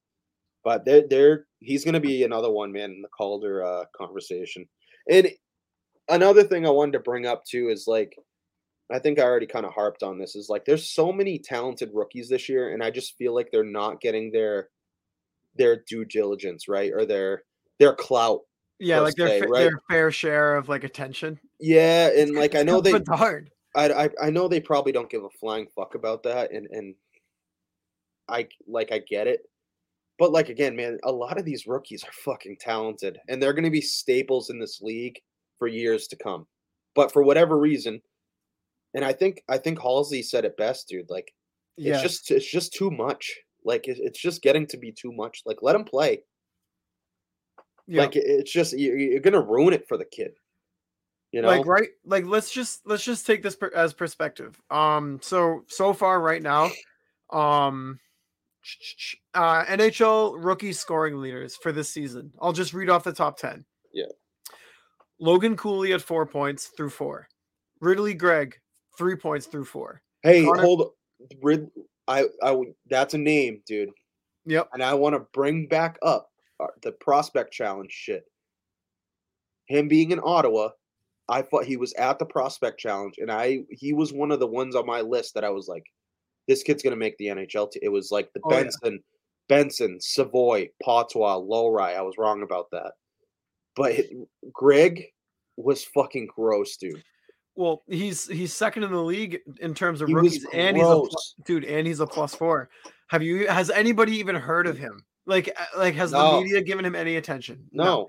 But they're, they're he's gonna be another one, man, in the Calder uh, conversation. And another thing I wanted to bring up too is like, I think I already kind of harped on this. Is like, there's so many talented rookies this year, and I just feel like they're not getting their their due diligence, right, or their their clout. Yeah, like their fa- right? their fair share of like attention. Yeah, and like I know they, hard. I, I I know they probably don't give a flying fuck about that, and and I like I get it, but like again, man, a lot of these rookies are fucking talented, and they're going to be staples in this league for years to come. But for whatever reason, and I think I think Halsey said it best, dude. Like Yeah, it's just it's just too much. Like it, it's just getting to be too much. Like let him play. yeah. Like it- it's just you- you're going to ruin it for the kid. You know, like right like let's just let's just take this per- as perspective um so so far right now um uh nhl rookie scoring leaders for this season i'll just read off the top 10 Yeah. logan cooley at four points through four ridly greig three points through four Hey, Connor- hold. Rid, I, I, that's a name, dude. yep And I want to bring back up uh, the prospect challenge shit. Him being in Ottawa, I thought he was at the prospect challenge, and I he was one of the ones on my list that I was like, this kid's gonna make the NHL. T-. It was like the Oh, yeah. Benson, Benson, Savoie, Poitras, Lohrei. I was wrong about that, but it- Greig was fucking gross, dude. Well he's he's second in the league in terms of He rookies and he's a pl- gross. dude and he's a plus four have you has anybody even heard of him like uh, like has No. the media given him any attention No,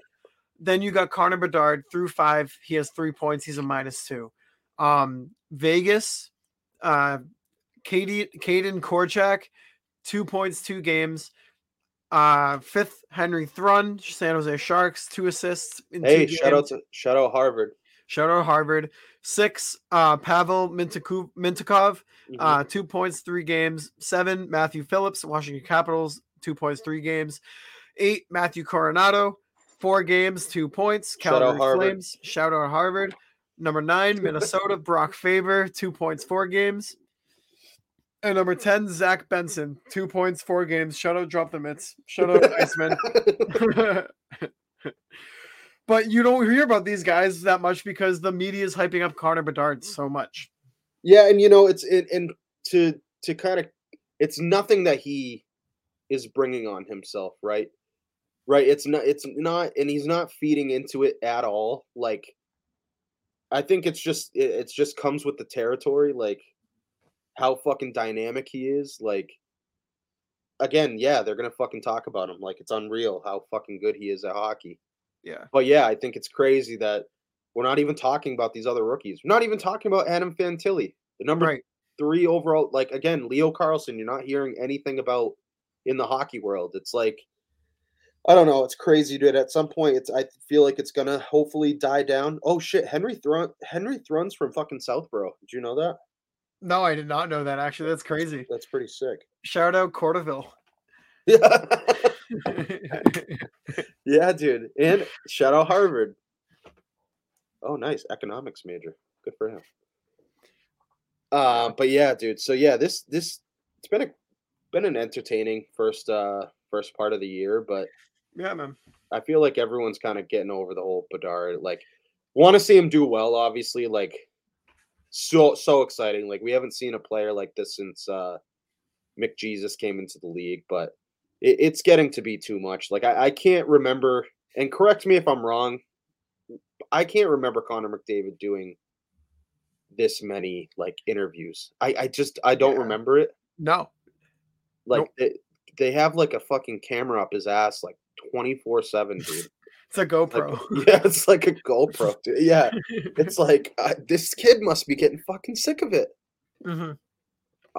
Then you got Connor Bedard through five. He has three points. He's a minus two. Um, Vegas, uh, Katie, Kaedan Korczak, two points, two games. Uh, fifth, Henry Thrun, San Jose Sharks, two assists. In hey, two shout out to shout out Harvard. Shout out Harvard. Six, uh, Pavel Mintyukov, Mintyukov Mhm. uh, two points, three games. Seven, Matthew Phillips, Washington Capitals, two points, three games. Eight, Matthew Coronato, four games, two points. Shout out Calgary Harvard. Flames, shout out Harvard. Number nine, Minnesota, Brock Faber, two points, four games. And number 10, Zach Benson, two points, four games. Shout out Drop the Mitts. Shout out Iceman. but you don't hear about these guys that much because the media is hyping up Connor Bedard so much. Yeah, and you know it's it, and to to kind of it's nothing that he is bringing on himself, right? Right. It's not. It's not, and he's not feeding into it at all. Like, I think it's just it, it's just comes with the territory. Like, how fucking dynamic he is. Like, again, yeah, they're gonna fucking talk about him. Like, it's unreal how fucking good he is at hockey. Yeah. But yeah, I think it's crazy that we're not even talking about these other rookies. We're not even talking about Adam Fantilli, the number Right. three overall. Like again, Leo Carlsson. You're not hearing anything about in the hockey world. It's like I don't know. It's crazy, dude. At some point, it's I feel like it's gonna hopefully die down. Oh shit, Henry Thrun. Henry Thrun's from fucking Southboro. Did you know that? No, I did not know that actually. That's crazy. That's pretty sick. Shout out Cordaville. Yeah, yeah, dude. And shout out Harvard. Oh, nice economics major. Good for him. Uh, but yeah, dude. So yeah, this this it's been a been an entertaining first uh first part of the year, but yeah, man. I feel like everyone's kind of getting over the whole Bedard. Like, want to see him do well. Obviously, like so so exciting. Like we haven't seen a player like this since uh McJesus came into the league, but it, it's getting to be too much. Like I, I can't remember, and correct me if I'm wrong. I can't remember Connor McDavid doing this many like interviews. I I just I don't Yeah. remember it. No. Like Nope. they, they have like a fucking camera up his ass like 24 7 dude It's a like, GoPro. yeah it's like a gopro dude. yeah it's like uh, this kid must be getting fucking sick of it Mhm.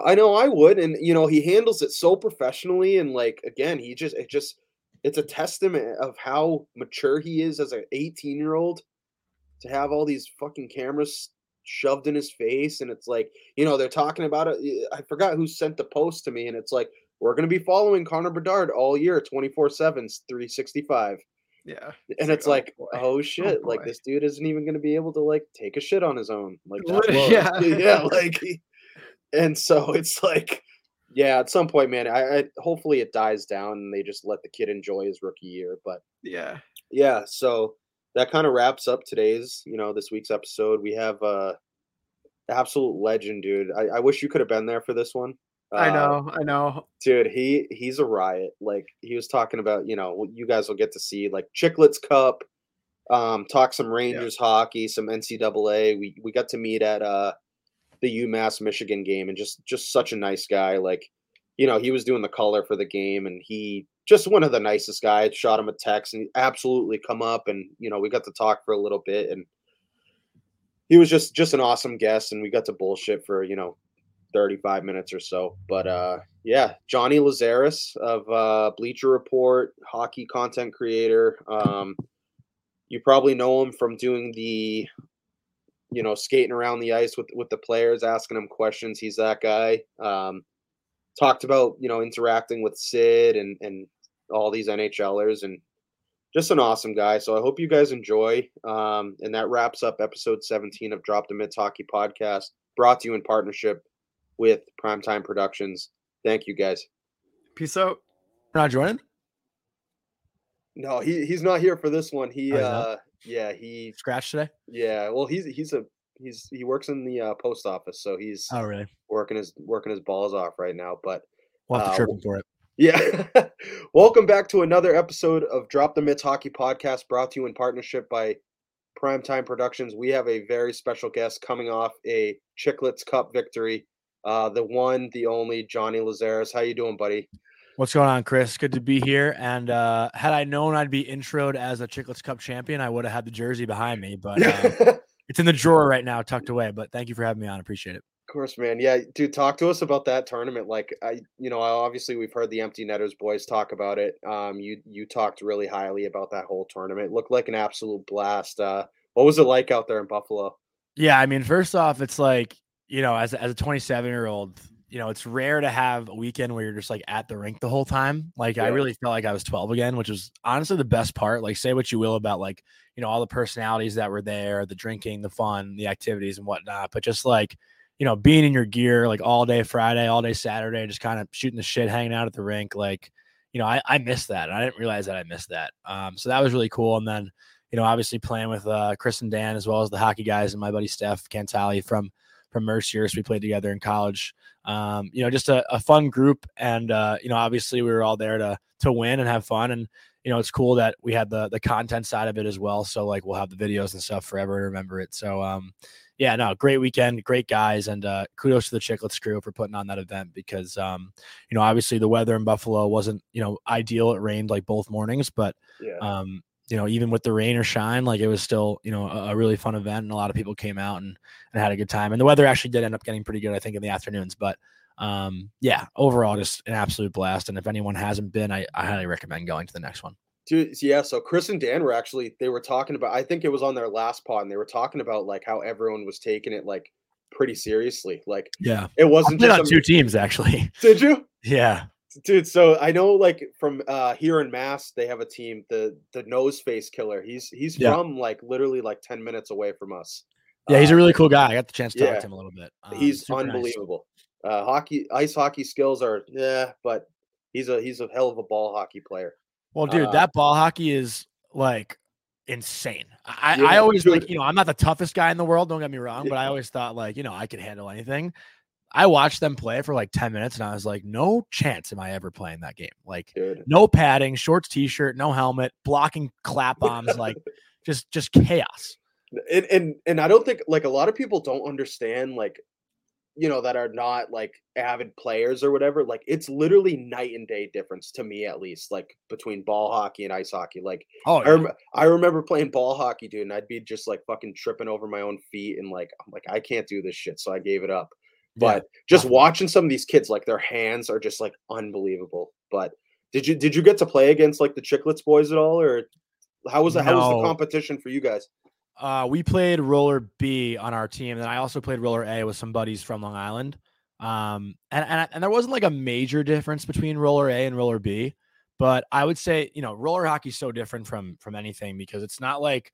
I know i would and you know he handles it so professionally and like again he just it just it's a testament of how mature he is as an 18 year old to have all these fucking cameras shoved in his face and it's like you know they're talking about it I forgot who sent the post to me and it's like we're going to be following connor bedard all year 24 7 365 Yeah. And It's it's like, like, oh, oh shit, like this dude isn't even gonna be able to like take a shit on his own. Like that Lit- low. yeah. yeah, like he- and so it's like yeah, at some point, man, I, I hopefully it dies down and they just let the kid enjoy his rookie year. But Yeah. yeah, so that kind of wraps up today's, you know, this week's episode. We have uh absolute legend, dude. I, I wish you could have been there for this one. I Uh, know. I know. dude he he's a riot like he was talking about you know you guys will get to see like chiclets cup um talk some rangers hockey some ncaa we we got to meet at uh the umass michigan game and just just such a nice guy like you know he was doing the color for the game and he just one of the nicest guys shot him a text and he absolutely come up and you know we got to talk for a little bit and he was just just an awesome guest and we got to bullshit for you know 35 minutes or so but uh yeah, Jonny Lazarus of uh, Bleacher Report, hockey content creator. Um, you probably know him from doing the, you know, skating around the ice with with the players, asking them questions. He's that guy. Um, talked about you know interacting with Sid and and all these NHLers and just an awesome guy. So I hope you guys enjoy. Um, and that wraps up episode 17 of Drop the Mitts Hockey Podcast, brought to you in partnership with Primetime Productions. Thank you guys. Peace out. Not joining. No, he he's not here for this one. He Oh, he's uh yeah, he scratched today. yeah, well he's he's a he's he works in the uh, post office, so he's Oh, really? working his working his balls off right now, but We'll have to Uh, trip for it. yeah. Welcome back to another episode of Drop the Mitts Hockey Podcast brought to you in partnership by Primetime Productions. We have a very special guest coming off a Chiclets Cup victory. Uh the one, the only Jonny Lazarus. How you doing, buddy? What's going on, Chris? Good to be here. And uh, had I known I'd be introed as a Chiclets Cup champion, I would have had the jersey behind me. But uh, it's in the drawer right now, tucked away. But thank you for having me on. Appreciate it. Of course, man. Yeah, dude, talk to us about that tournament. Like, I, you know, obviously we've heard the Empty Netters boys talk about it. Um, you you talked really highly about that whole tournament. It looked like an absolute blast. Uh, what was it like out there in Buffalo? Yeah, I mean, first off, it's like you know, as as a 27 year old, you know, it's rare to have a weekend where you're just like at the rink the whole time. Like, I really felt like I was 12 again, which was honestly the best part. Like, say what you will about like you know all the personalities that were there, the drinking, the fun, the activities, and whatnot, but just like you know, being in your gear like all day Friday, all day Saturday, just kind of shooting the shit, hanging out at the rink, like. You know, I, I missed that. And I didn't realize that I missed that. Um, so that was really cool. And then, you know, obviously playing with uh, Chris and Dan as well as the hockey guys and my buddy Steph Cantali from from Mercier. So we played together in college. Um, you know, just a, a fun group, and uh, you know, obviously we were all there to to win and have fun. And you know, it's cool that we had the the content side of it as well. So like we'll have the videos and stuff forever to remember it. So um, yeah, no, great weekend, great guys, and uh, kudos to the Chiclets crew for putting on that event because um, you know, obviously the weather in Buffalo wasn't you know ideal. It rained like both mornings, but Yeah, um, you know, even with the rain or shine, like it was still, you know, a, a really fun event and a lot of people came out and, and had a good time. And the weather actually did end up getting pretty good, I think, in the afternoons. But um, yeah, overall, just an absolute blast. And if anyone hasn't been, I, I highly recommend going to the next one. dude. Yeah, so Chris and Dan were actually they were talking about. I think it was on their last pod, and they were talking about like how everyone was taking it like pretty seriously. Like Yeah. it wasn't just on two teams, actually. Did you? yeah. Dude so i know like from uh here in mass they have a team the the nose face killer he's he's Yeah. from like literally like 10 minutes away from us Yeah. He's Uh, a really cool guy. I got the chance to talk to him a little bit. Um, he's super nice. unbelievable uh hockey ice hockey skills are yeah but he's a he's a hell of a ball hockey player Well, dude, Uh, that ball hockey is like insane. I, Yeah, I always like, you know, I'm not the toughest guy in the world, don't get me wrong, but I always thought like, you know, I could handle anything. I watched them play for like 10 minutes and I was like, no chance am I ever playing that game. Like, dude no padding, shorts, t-shirt, no helmet, blocking clap bombs, like just just chaos. and and and i don't think like a lot of people don't understand like you know that are not like avid players or whatever like it's literally night and day difference to me at least like between ball hockey and ice hockey like Oh, I, rem- I remember playing ball hockey, dude, and I'd be just like fucking tripping over my own feet and like I'm like I can't do this shit, so I gave it up. Yeah, But just watching some of these kids, like their hands are just like unbelievable. But did you did you get to play against like the Chiclets boys at all, or how was it? How was the competition for you guys? Uh, we played roller B on our team, and I also played roller A with some buddies from Long Island. Um, and and, and there wasn't like a major difference between roller A and roller B, But I would say, you know, roller hockey is so different from from anything because it's not like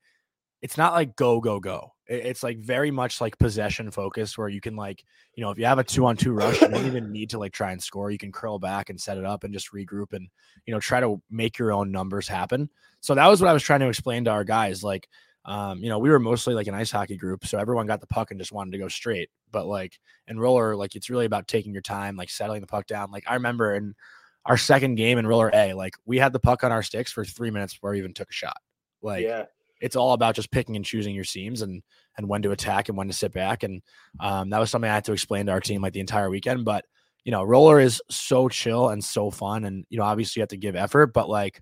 it's not like go go go. It's like very much like possession focused, where you can like, you know, if you have a two on two rush, you don't even need to like try and score. You can curl back and set it up and just regroup and you know try to make your own numbers happen. So that was what I was trying to explain to our guys. Like, um, you know, we were mostly like an ice hockey group, so everyone got the puck and just wanted to go straight. But like in roller, like it's really about taking your time, like settling the puck down. Like I remember in our second game in roller A, like we had the puck on our sticks for three minutes before we even took a shot. Like yeah it's all about just picking and choosing your seams and and when to attack and when to sit back. And um, that was something I had to explain to our team like the entire weekend. But you know, roller is so chill and so fun, and you know, obviously you have to give effort, but like.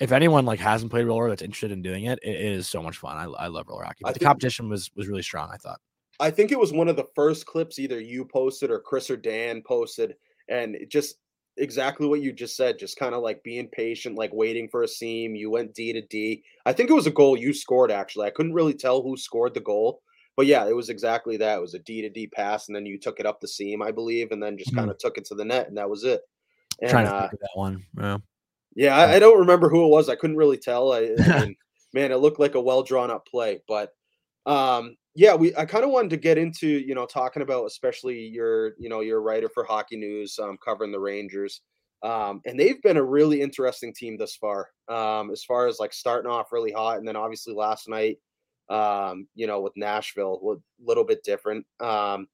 If anyone like hasn't played roller that's interested in doing it, it, is so much fun. I, I love roller hockey. But the competition was was really strong. I thought. I think it was one of the first clips either you posted or Chris or Dan posted, and it just exactly what you just said, just kind of like being patient, like waiting for a seam. You went D to D. I think it was a goal you scored actually. I couldn't really tell who scored the goal, but yeah, it was exactly that. It was a D to D pass, and then you took it up the seam, I believe, and then just mm-hmm. kind of took it to the net, and that was it. And, Trying to uh, think of that one. Yeah. Yeah, I, I, don't remember who it was. I couldn't really tell. I, I mean, man, it looked like a well drawn up play, but um, yeah, we I kind of wanted to get into you know talking about especially your you know your writer for Hockey News um, covering the Rangers, um, and they've been a really interesting team thus far. Um, as far as like starting off really hot, and then obviously last night, um, you know, with Nashville, a little bit different. Um,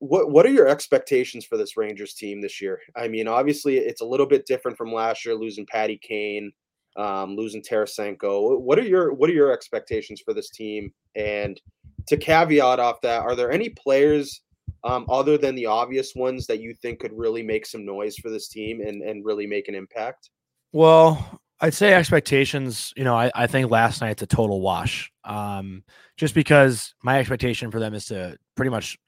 what what are your expectations for this Rangers team this year? I mean, obviously it's a little bit different from last year, losing Patty Kane um, losing Tarasenko. What are your what are your expectations for this team? And to caveat off that, are there any players um, other than the obvious ones that you think could really make some noise for this team and and really make an impact? Well, I'd say expectations. You know, I, I think last night's a total wash. Um, just because my expectation for them is to pretty much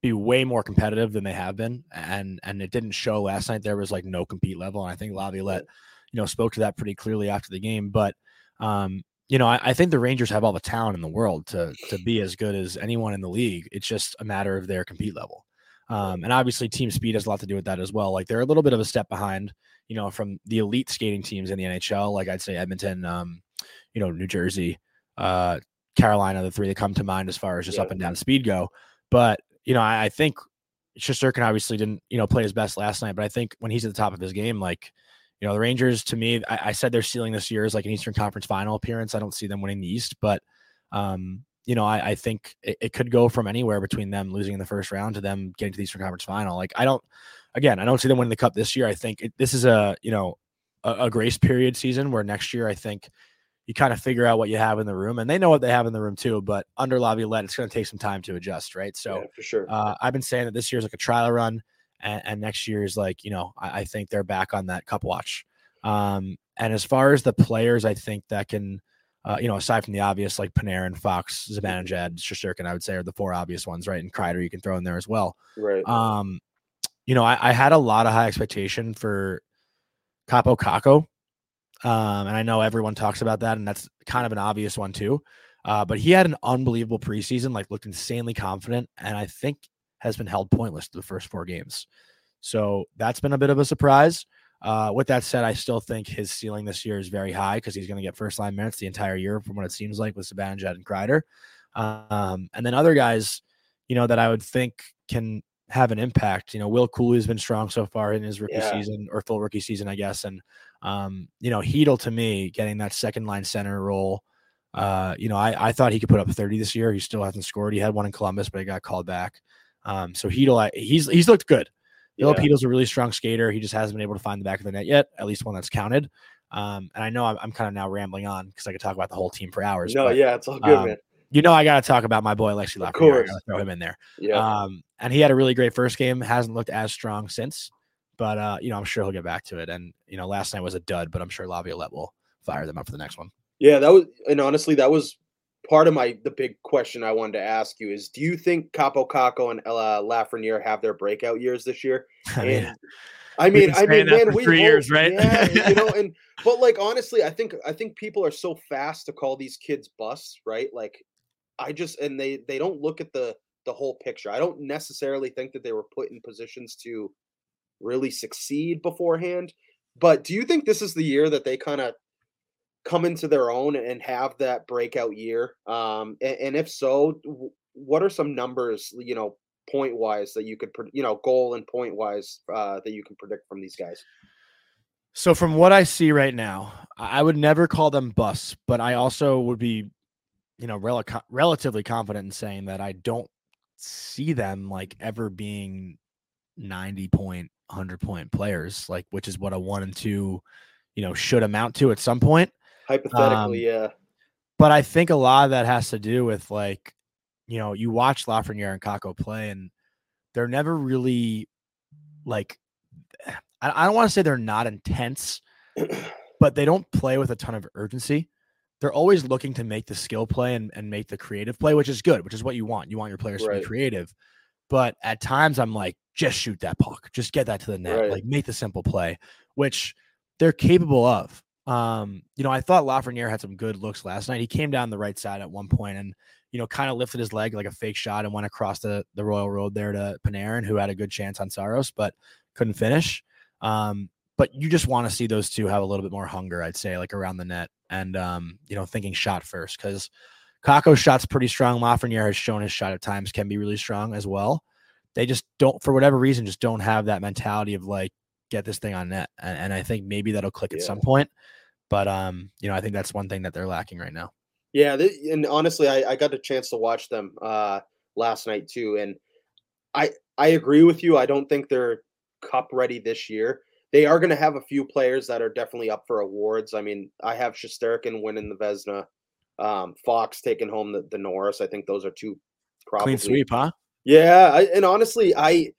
be way more competitive than they have been, and and it didn't show last night. There was like no compete level, and I think Laviolette you know, spoke to that pretty clearly after the game. But um, you know, I, I, think the Rangers have all the talent in the world to to be as good as anyone in the league. It's just a matter of their compete level. Um, and obviously, team speed has a lot to do with that as well. Like they're a little bit of a step behind, you know, from the elite skating teams in the NHL. Like I'd say Edmonton, um, you know, New Jersey, uh, Carolina, the three that come to mind as far as just yeah. up and down speed go. But you know, I, I think Shesterkin obviously didn't, you know, play his best last night. But I think when he's at the top of his game, like you know, the Rangers to me, I, I, said their ceiling this year is like an Eastern Conference final appearance. I don't see them winning the East, but um, you know, I, I think it, it, could go from anywhere between them losing in the first round to them getting to the Eastern Conference final. Like I don't, again, I don't see them winning the cup this year. I think it, this is a you know a, a, grace period season where next year I think you kind of figure out what you have in the room, and they know what they have in the room too. But under Laviolette, it's going to take some time to adjust, right? So yeah, for sure, uh, I've been saying that this year is like a trial run. And, and next year is like you know I, I think they're back on that cup watch um, and as far as the players, I think that can, uh, you know, aside from the obvious like Panarin, Fox, Zibanejad, Shesterkin, I would say are the four obvious ones, right? And Kreider you can throw in there as well. Right. Um, you know, I, I had a lot of high expectation for Kaapo Kakko. Um, and I know everyone talks about that, and that's kind of an obvious one too. Uh, but he had an unbelievable preseason, like looked insanely confident, and I think has been held pointless the first four games. So that's been a bit of a surprise. Uh, with that said, I still think his ceiling this year is very high because he's going to get first line minutes the entire year, from what it seems like with Zibanejad and Kreider. Um, and then other guys, you know, that I would think can have an impact. You know, Will Cuylle has been strong so far in his rookie yeah. season or full rookie season, I guess. And um, you know, Chytil to me getting that second line center role. Uh, you know, I, I thought he could put up 30 this year. He still hasn't scored. He had one in Columbus, but he got called back. Um, so I, he's he's looked good. Filip yeah. a really strong skater. He just hasn't been able to find the back of the net yet, at least one that's counted. Um, and I know I'm, I'm kind of now rambling on because I could talk about the whole team for hours. No, but, yeah, it's all good, um, man. You know, I got to talk about my boy Alexi Lafreniere. Of course, throw him in there. Yeah. Um, and he had a really great first game. Hasn't looked as strong since, but uh, you know, I'm sure he'll get back to it. And you know, last night was a dud, but I'm sure Laviolette will fire them up for the next one. Yeah, that was, and honestly, that was part of my the big question I wanted to ask you is: Do you think Kaapo Kakko and uh, Lafreniere have their breakout years this year? And, I mean, I mean, man, we three years, right? Yeah, you know, and but like honestly, I think I think people are so fast to call these kids busts, right? Like, I just and they they don't look at the the whole picture. I don't necessarily think that they were put in positions to really succeed beforehand, but do you think this is the year that they kind of come into their own and have that breakout year? Um, and, and if so, what are some numbers, you know, point wise that you could, you know, goal and point wise uh, that you can predict from these guys? So from what I see right now, I would never call them busts, but I also would be, you know, rel- relatively confident in saying that I don't see them like ever being 90 point, 100 point players, like which is what a one and two, you know, should amount to at some point. Hypothetically, um, yeah. But I think a lot of that has to do with like, you know, you watch Lafreniere and Kakko play, and they're never really like. I, I don't want to say they're not intense, but they don't play with a ton of urgency. They're always looking to make the skill play and, and make the creative play, which is good, which is what you want. You want your players right. to be creative. But at times I'm like, just shoot that puck. Just get that to the net. Right. Like make the simple play, which they're capable of. Um, you know, I thought Lafreniere had some good looks last night. He came down the right side at one point and, you know, kind of lifted his leg like a fake shot and went across the, the Royal Road there to Panarin, who had a good chance on Saros, but couldn't finish. Um, but you just want to see those two have a little bit more hunger, I'd say, like around the net and, um, you know, thinking shot first because Kakko's shot's pretty strong. Lafreniere has shown his shot at times can be really strong as well. They just don't, for whatever reason, just don't have that mentality of like, get this thing on net. And, and I think maybe that'll click yeah. at some point. But um, you know, I think that's one thing that they're lacking right now. Yeah, they, and honestly, I, I got a chance to watch them uh last night too, and I I agree with you. I don't think they're cup ready this year. They are going to have a few players that are definitely up for awards. I mean, I have Shesterkin winning the Vezina, um, Fox taking home the, the Norris. I think those are two probably clean sweep, huh? Yeah, I, and honestly, I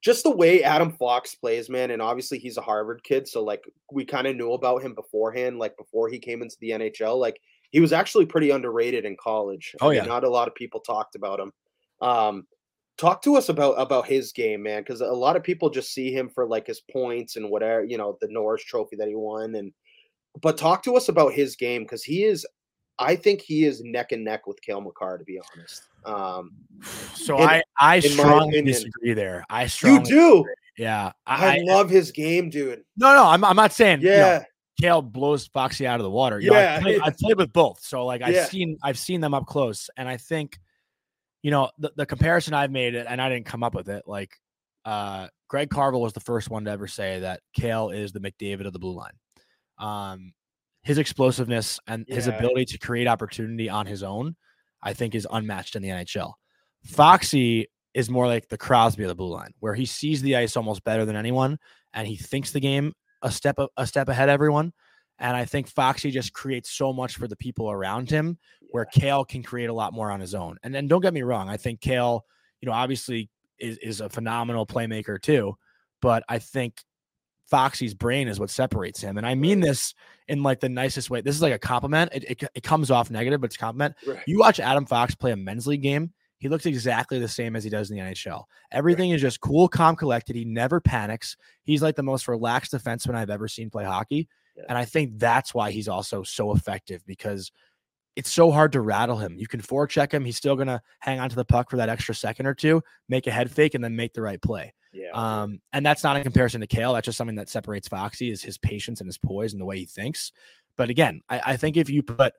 just the way Adam Fox plays, man, and obviously he's a Harvard kid, so like we kind of knew about him beforehand, like before he came into the NHL. Like he was actually pretty underrated in college. Oh I yeah, not a lot of people talked about him. Um, talk to us about about his game, man, because a lot of people just see him for like his points and whatever, you know, the Norris Trophy that he won, and but talk to us about his game because he is, I think he is neck and neck with Cale Makar, to be honest. Um, so in, I I strongly disagree there. I strongly you do. Disagree. Yeah, I, I, love his game, dude. No, no, I'm I'm not saying yeah. You know, Cale blows Foxy out of the water. You yeah, know, I've, played, I've, played, with both, so like I've yeah. seen I've seen them up close, and I think, you know, the, the comparison I've made it, and I didn't come up with it. Like, uh, Greg Carvel was the first one to ever say that Cale is the McDavid of the blue line. Um, his explosiveness and yeah. his ability to create opportunity on his own I think is unmatched in the NHL. Foxy is more like the Crosby of the blue line, where he sees the ice almost better than anyone, and he thinks the game a step a step ahead everyone. And I think Foxy just creates so much for the people around him, where Cale can create a lot more on his own. And then don't get me wrong, I think Cale, you know, obviously is, is a phenomenal playmaker too. But I think Foxy's brain is what separates him. And I mean this in like the nicest way. This is like a compliment. It, it, it comes off negative, but it's compliment. Right. You watch Adam Fox play a men's league game, he looks exactly the same as he does in the NHL. Everything right. is just cool, calm, collected. He never panics. He's like the most relaxed defenseman I've ever seen play hockey. Yeah. And I think that's why he's also so effective because it's so hard to rattle him. You can forecheck him. He's still going to hang on to the puck for that extra second or two, make a head fake, and then make the right play. Yeah. Um, and that's not a comparison to Cale. That's just something that separates Foxy is his patience and his poise and the way he thinks. But again, I, I think if you put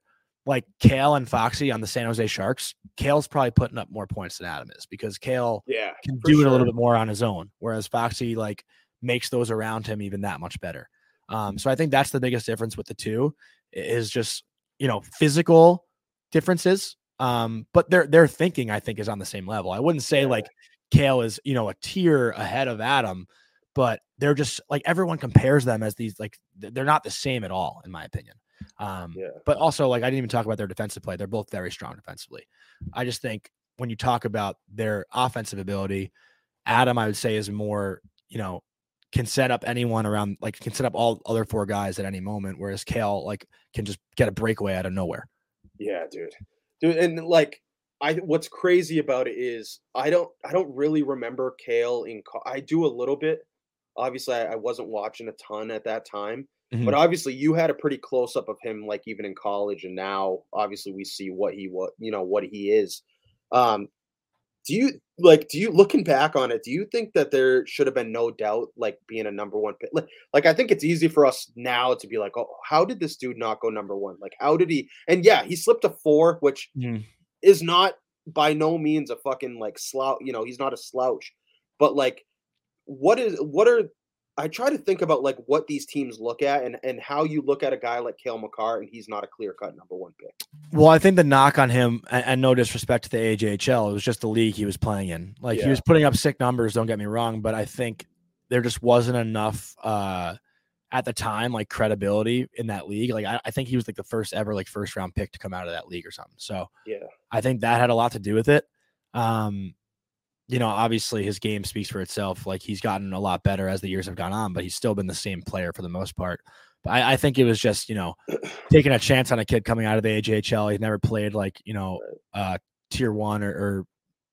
like Cale and Foxy on the San Jose Sharks, Cale's probably putting up more points than Adam is because Cale yeah, can do sure. it a little bit more on his own, whereas Foxy like makes those around him even that much better. Um, so I think that's the biggest difference with the two is just you know physical differences. Um, but their their thinking I think is on the same level. I wouldn't say yeah. like Cale is, you know, a tier ahead of Adam, but they're just like everyone compares them as these like they're not the same at all, in my opinion. Um, yeah. but also like I didn't even talk about their defensive play. They're both very strong defensively. I just think when you talk about their offensive ability, Adam, I would say, is more, you know, can set up anyone around like can set up all other four guys at any moment, whereas Cale like can just get a breakaway out of nowhere. Yeah, dude. Dude, and like I what's crazy about it is I don't I don't really remember Cale in I do a little bit. Obviously, I, I wasn't watching a ton at that time, mm-hmm. but obviously you had a pretty close up of him, like even in college, and now obviously we see what he what you know what he is. Um, do you like do you looking back on it do you think that there should have been no doubt like being a number one pick like, like i think it's easy for us now to be like oh how did this dude not go number one like how did he and yeah he slipped a four which Mm. Is not by no means a fucking like slouch you know he's not a slouch but like what is what are i try to think about like what these teams look at and and how you look at a guy like Cale Makar and he's not a clear cut number one pick Well, I think the knock on him, and, and no disrespect to the AJHL, it was just the league he was playing in. Like Yeah. he was putting up sick numbers. Don't get me wrong, but I think there just wasn't enough uh, at the time, like credibility in that league. Like I, I think he was like the first ever like first round pick to come out of that league or something. So yeah I think that had a lot to do with it. Um, you know, obviously his game speaks for itself. Like he's gotten a lot better as the years have gone on, but he's still been the same player for the most part. But I, I think it was just, you know, taking a chance on a kid coming out of the AJHL. He's never played like, you know, uh tier one or, or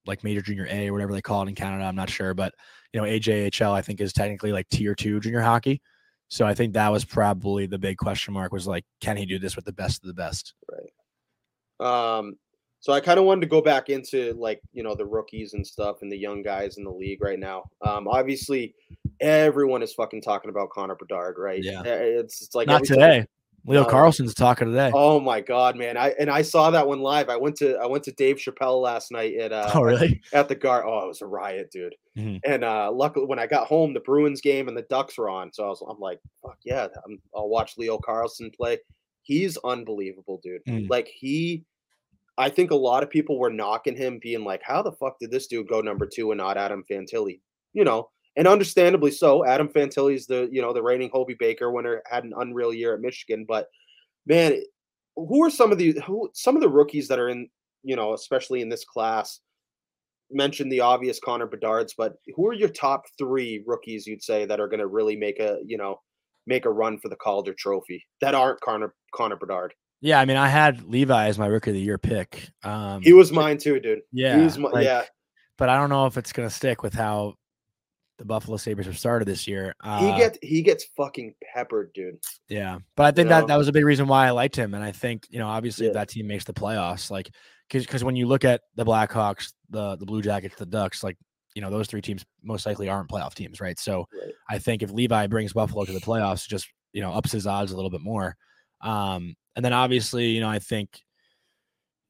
like major junior A or whatever they call it in Canada. I'm not sure. But you know, AJHL I think is technically like tier two junior hockey. So I think that was probably the big question mark was like, can he do this with the best of the best? Right. Um, so I kind of wanted to go back into like you know the rookies and stuff and the young guys in the league right now. Um, obviously, everyone is fucking talking about Connor Bedard, right? Yeah. Eh, it's, it's like Not every time- today. Leo. Carlsson's talking today. Oh my god, man! I and I saw that one live. I went to I went to Dave Chappelle last night at uh oh really? at the guard. Oh, it was a riot, dude. Mhm. And uh luckily when I got home, the Bruins game and the Ducks were on. So I was I'm like, fuck yeah, I'm, I'll watch Leo Carlsson play. He's unbelievable, dude. Mm. Like he I think a lot of people were knocking him, being like, How the fuck did this dude go number two and not Adam Fantilli? You know, and understandably so. Adam Fantilli is the, you know, the reigning Hobey Baker winner, had an unreal year at Michigan, but man, who are some of the who some of the rookies that are in, you know, especially in this class? Mentioned the obvious Connor Bedard's, but who are your top three rookies you'd say that are going to really make a you know make a run for the Calder Trophy that aren't Connor Connor Bedard? Yeah, I mean, I had Levi as my rookie of the year pick. Um, He was mine too, dude. yeah, he was my, like, yeah. but I don't know if it's gonna stick with how the Buffalo Sabres have started this year. Uh, He gets he gets fucking peppered, dude. yeah, but I think you that know? that was a big reason why I liked him, and I think you know, obviously, if that team makes the playoffs, like, because when you look at the Blackhawks, the the Blue Jackets, the Ducks, like, you know, those three teams most likely aren't playoff teams, right? So Right. I think if Levi brings Buffalo to the playoffs, just you know ups his odds a little bit more. Um, and then obviously, you know, I think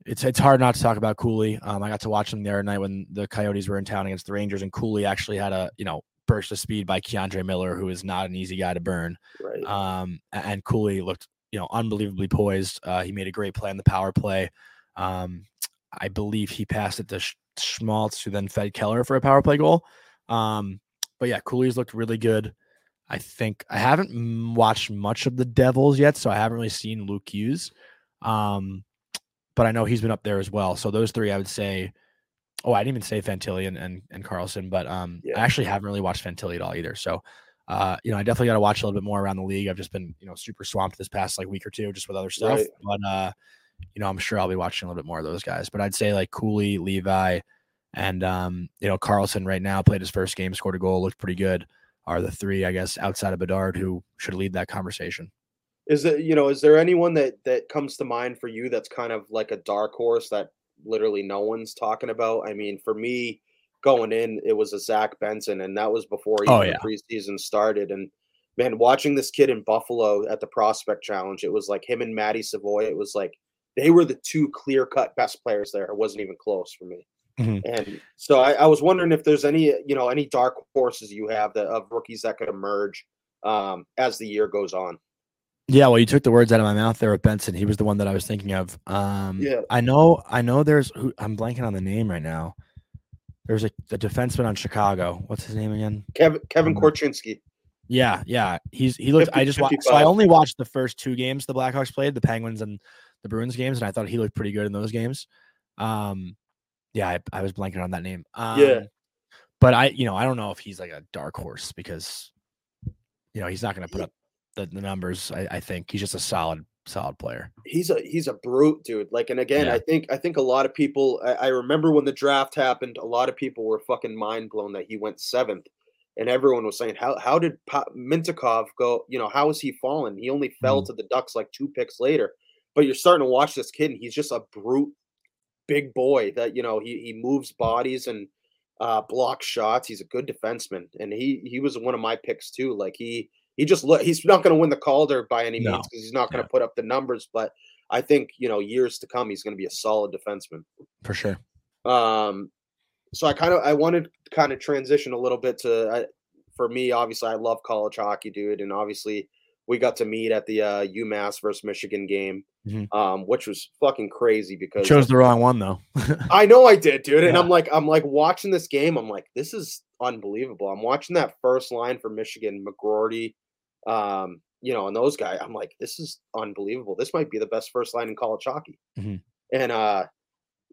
it's it's hard not to talk about Cooley. Um, I got to watch him the other night when the Coyotes were in town against the Rangers, and Cooley actually had a you know burst of speed by K'Andre Miller, who is not an easy guy to burn. Right. Um, and Cooley looked you know unbelievably poised. Uh, he made a great play on the power play. Um, I believe he passed it to Sch- Schmaltz, who then fed Keller for a power play goal. Um, but yeah, Cooley's looked really good. I think I haven't watched much of the Devils yet, so I haven't really seen Luke Hughes. Um, but I know he's been up there as well. So those three, I would say. Oh, I didn't even say Fantilli and, and, and Carlsson, but um, Yeah. I actually haven't really watched Fantilli at all either. So, uh, you know, I definitely got to watch a little bit more around the league. I've just been, you know, super swamped this past like week or two just with other stuff. Right. But uh, you know, I'm sure I'll be watching a little bit more of those guys. But I'd say like Cooley, Levi, and um, you know, Carlsson right now played his first game, scored a goal, looked pretty good. Are the three, I guess, outside of Bedard who should lead that conversation? Is it you know is there anyone that that comes to mind for you that's kind of like a dark horse that literally no one's talking about? I mean, for me, going in, it was a Zach Benson, and that was before even Oh, the preseason started. And man, watching this kid in Buffalo at the Prospect Challenge, it was like him and Matty Savoie. It was like they were the two clear cut best players there. It wasn't even close for me. Mhm. And so I, I was wondering if there's any you know any dark horses you have that of rookies that could emerge um, as the year goes on. Yeah, well, you took the words out of my mouth there with Benson. He was the one that I was thinking of. Um, Yeah. I know, I know. There's, who, I'm blanking on the name right now. There's a, a defenseman on Chicago. What's his name again? Kevin Kevin Um, Korchinski. Yeah, yeah. He's he looked. I just watched. So I only watched the first two games the Blackhawks played, the Penguins and the Bruins games, and I thought he looked pretty good in those games. Um, yeah, I, I was blanking on that name. Um, Yeah. but I, you know, I don't know if he's like a dark horse because, you know, he's not going to put up the, the numbers. I, I think he's just a solid, solid player. He's a he's a brute, dude. Like, and again, Yeah. I think I think a lot of people. I, I remember when the draft happened, a lot of people were fucking mind blown that he went seventh, and everyone was saying, "How how did pa- Mintyukov go? You know, how has he fallen? He only fell Mhm. to the Ducks like two picks later." But you're starting to watch this kid, and he's just a brute big boy that you know he he moves bodies and uh, blocks shots. He's a good defenseman, and he he was one of my picks too. Like he he just look he's not going to win the Calder by any No. means because he's not going to Yeah. put up the numbers, but I think you know years to come he's going to be a solid defenseman. for sure. Um, so I kind of I wanted to kind of transition a little bit to I, for me. Obviously, I love college hockey, dude, and obviously we got to meet at the uh, UMass versus Michigan game, Mhm. um, which was fucking crazy because Chose the wrong one though. I know I did, dude. And Yeah. I'm like, I'm like watching this game. I'm like, this is unbelievable. I'm watching that first line for Michigan, McGroarty, um, you know, and those guys. I'm like, this is unbelievable. This might be the best first line in college hockey. Mhm. And uh,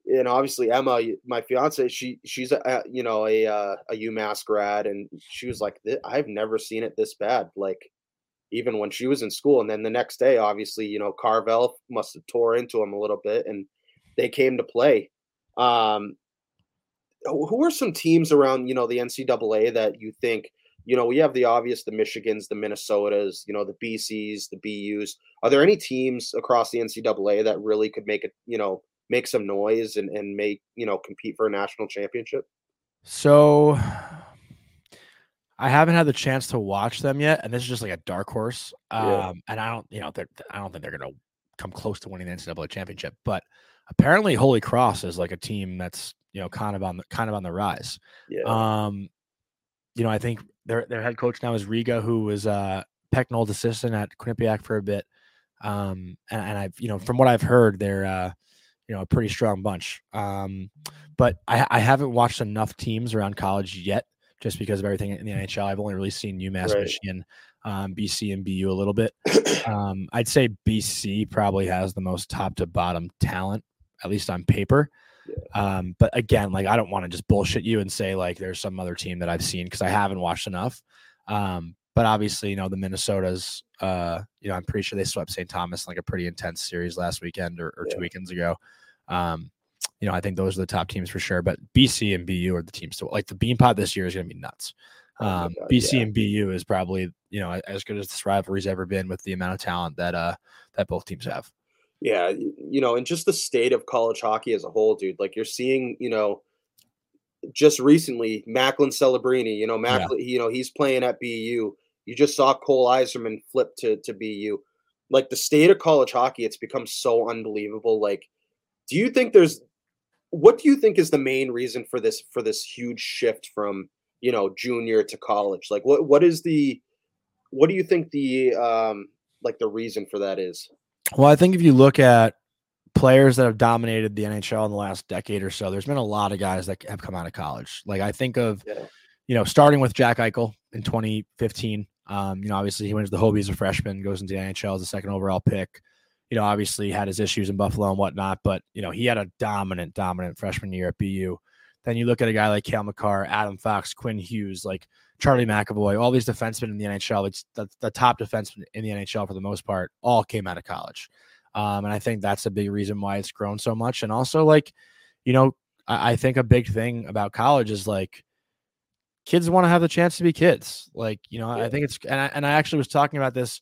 and obviously Emma, my fiance, she she's a, you know a uh, a UMass grad, and she was like, I've never seen it this bad. Like even when she was in school. And then the next day, obviously, you know, Carvel must have tore into him a little bit, and they came to play. Um, who are some teams around, you know, the NCAA that you think, you know, we have the obvious, the Michigans, the Minnesotas, you know, the BCs, the BUs. Are there any teams across the NCAA that really could make it, you know, make some noise and, and make, you know, compete for a national championship? So I haven't had the chance to watch them yet, and this is just like a dark horse. Um, Yeah. and I don't, you know, I don't think they're going to come close to winning the NCAA championship. But apparently, Holy Cross is like a team that's you know kind of on the kind of on the rise. Yeah. Um, you know, I think their their head coach now is Riga, who was uh Pecknold's assistant at Quinnipiac for a bit. Um, and, and I've you know from what I've heard, they're uh, you know a pretty strong bunch. Um, but I, I haven't watched enough teams around college yet, just because of everything in the NHL. I've only really seen UMass, Right. Michigan, um, BC, and BU a little bit. Um, I'd say BC probably has the most top to bottom talent, at least on paper. Um, but again, like I don't want to just bullshit you and say like there's some other team that I've seen because I haven't watched enough. Um, but obviously, you know, the Minnesotas, uh, you know, I'm pretty sure they swept St. Thomas in, like a pretty intense series last weekend or, or two weekends ago. Um, you know, I think those are the top teams for sure. But BC and BU are the teams to like the Beanpot this year is going to be nuts. Oh Um, God, BC yeah. and BU is probably you know as good as this rivalry's ever been with the amount of talent that uh that both teams have. Yeah, you know, and just the state of college hockey as a whole, dude. Like you're seeing, you know, just recently, Macklin Celebrini, you know, Yeah. Macklin, you know, he's playing at BU. You just saw Cole Eiserman flip to to BU. Like the state of college hockey, it's become so unbelievable. Like, do you think there's what do you think is the main reason for this for this huge shift from you know junior to college? Like, what what is the what do you think the um like the reason for that is? Well, I think if you look at players that have dominated the NHL in the last decade or so, there's been a lot of guys that have come out of college. Like I think of, Yeah. you know, starting with Jack Eichel in 2015. Um, you know, obviously he went to the Hobey as a freshman, goes into the NHL as a second overall pick. You know, obviously had his issues in Buffalo and whatnot, but you know, he had a dominant, dominant freshman year at BU. Then you look at a guy like Cale Makar, Adam Fox, Quinn Hughes, like Charlie McAvoy, all these defensemen in the NHL, like the, the top defensemen in the NHL for the most part, all came out of college. Um, and I think that's a big reason why it's grown so much. And also, like, you know, I, I think a big thing about college is like kids want to have the chance to be kids. Like, you know, Yeah. I think it's and I, and I actually was talking about this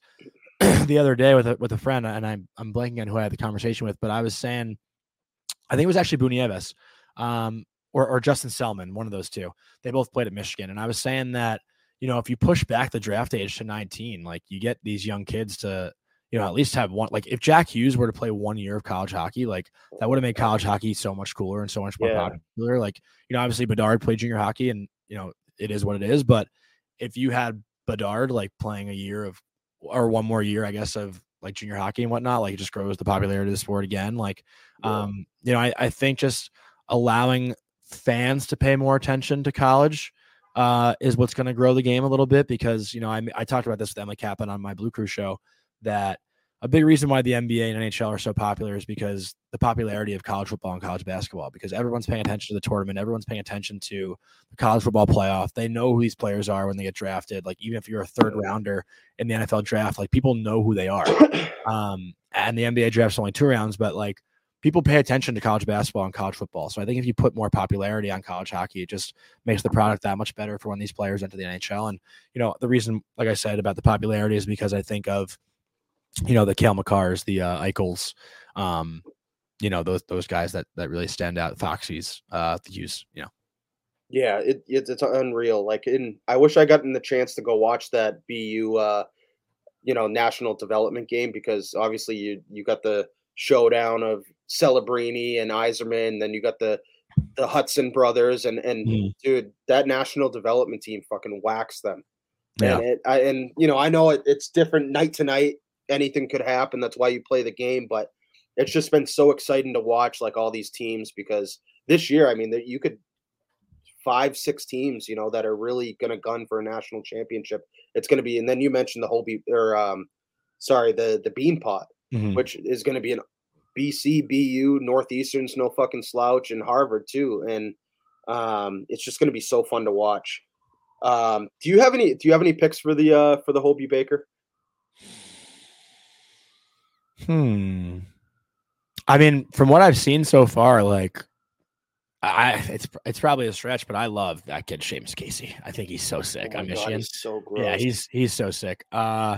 the other day with a, with a friend, and I'm I'm blanking on who I had the conversation with, but I was saying, I think it was actually Beniers, um, or or Justin Selman, one of those two. They both played at Michigan, and I was saying that you know if you push back the draft age to 19, like you get these young kids to you know at least have one. Like if Jack Hughes were to play one year of college hockey, like that would have made college hockey so much cooler and so much more Yeah. popular. Like you know, obviously Bedard played junior hockey, and you know it is what it is. But if you had Bedard like playing a year of or one more year, I guess, of like junior hockey and whatnot, like it just grows the popularity of the sport again. Like, Yeah. um, you know, I, I think just allowing fans to pay more attention to college uh, is what's going to grow the game a little bit because, you know, I, I talked about this with Emily Kaplan on my Blue Crew show that a big reason why the NBA and NHL are so popular is because the popularity of college football and college basketball, because everyone's paying attention to the tournament, everyone's paying attention to the college football playoff. They know who these players are when they get drafted. Like even if you're a third rounder in the NFL draft, like people know who they are. Um, and the NBA draft's only two rounds, but like people pay attention to college basketball and college football. So I think if you put more popularity on college hockey, it just makes the product that much better for when these players enter the NHL. And you know, the reason, like I said, about the popularity is because I think of, you know, the Cale Makars, the uh, Eichels, um, you know those those guys that that really stand out. Foxy's, uh, the Hughes, you know. Yeah, it, it's it's unreal. Like, in I wish I gotten the chance to go watch that BU, uh, you know, national development game because obviously you you got the showdown of Celebrini and Eiserman, then you got the the Hutson brothers, and and Mhm. dude, that national development team fucking waxed them. Yeah. And it, I, and you know, I know it, it's different night to night. Anything could happen. That's why you play the game. But it's just been so exciting to watch, like all these teams, because this year, I mean, that you could five, six teams, you know, that are really going to gun for a national championship. It's going to be, and then you mentioned the Hobey or um, sorry, the the bean pot, Mhm. which is going to be an BC, BU, Northeastern's no fucking slouch, and Harvard too. And um, it's just going to be so fun to watch. Um, do you have any? Do you have any picks for the uh, for the Hobey Baker? Hmm. I mean, from what I've seen so far, like I it's it's probably a stretch, but I love that kid Seamus Casey. I think he's so sick Oh on my God, he's so gross. Yeah, he's he's so sick. Uh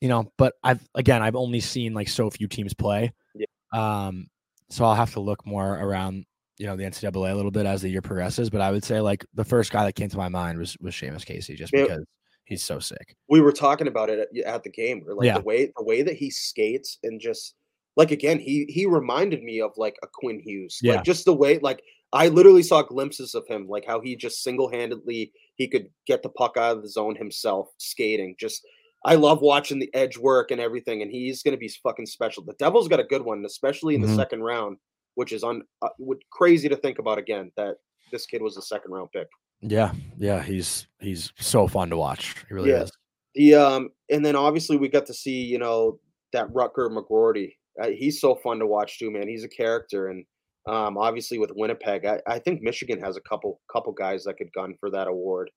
you know, but I've again I've only seen like so few teams play. Yeah. Um so I'll have to look more around, you know, the NCAA a little bit as the year progresses. But I would say like the first guy that came to my mind was was Seamus Casey, just Yeah. because he's so sick. we were talking about it at, at the game. Where like Yeah. the way the way that he skates and just like again, he he reminded me of like a Quinn Hughes. Yeah. Like just the way like I literally saw glimpses of him, like how he just single handedly he could get the puck out of the zone himself, skating. Just I love watching the edge work and everything, and he's gonna be fucking special. The Devils got a good one, especially in the Mhm. second round, which is on uh, would crazy to think about again that this kid was a second round pick. Yeah, yeah, he's he's so fun to watch. He really Yeah. is. The um, and then obviously we got to see you know that Rutger McGroarty. Uh, he's so fun to watch too, man. He's a character, and um, obviously with Winnipeg, I, I think Michigan has a couple couple guys that could gun for that award.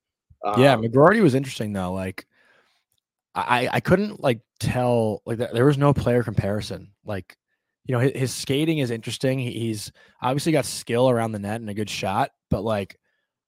yeah, Um, McGroarty was interesting though. Like, I I couldn't like tell like there was no player comparison. Like, you know, his, his skating is interesting. He- He's obviously got skill around the net and a good shot, but like,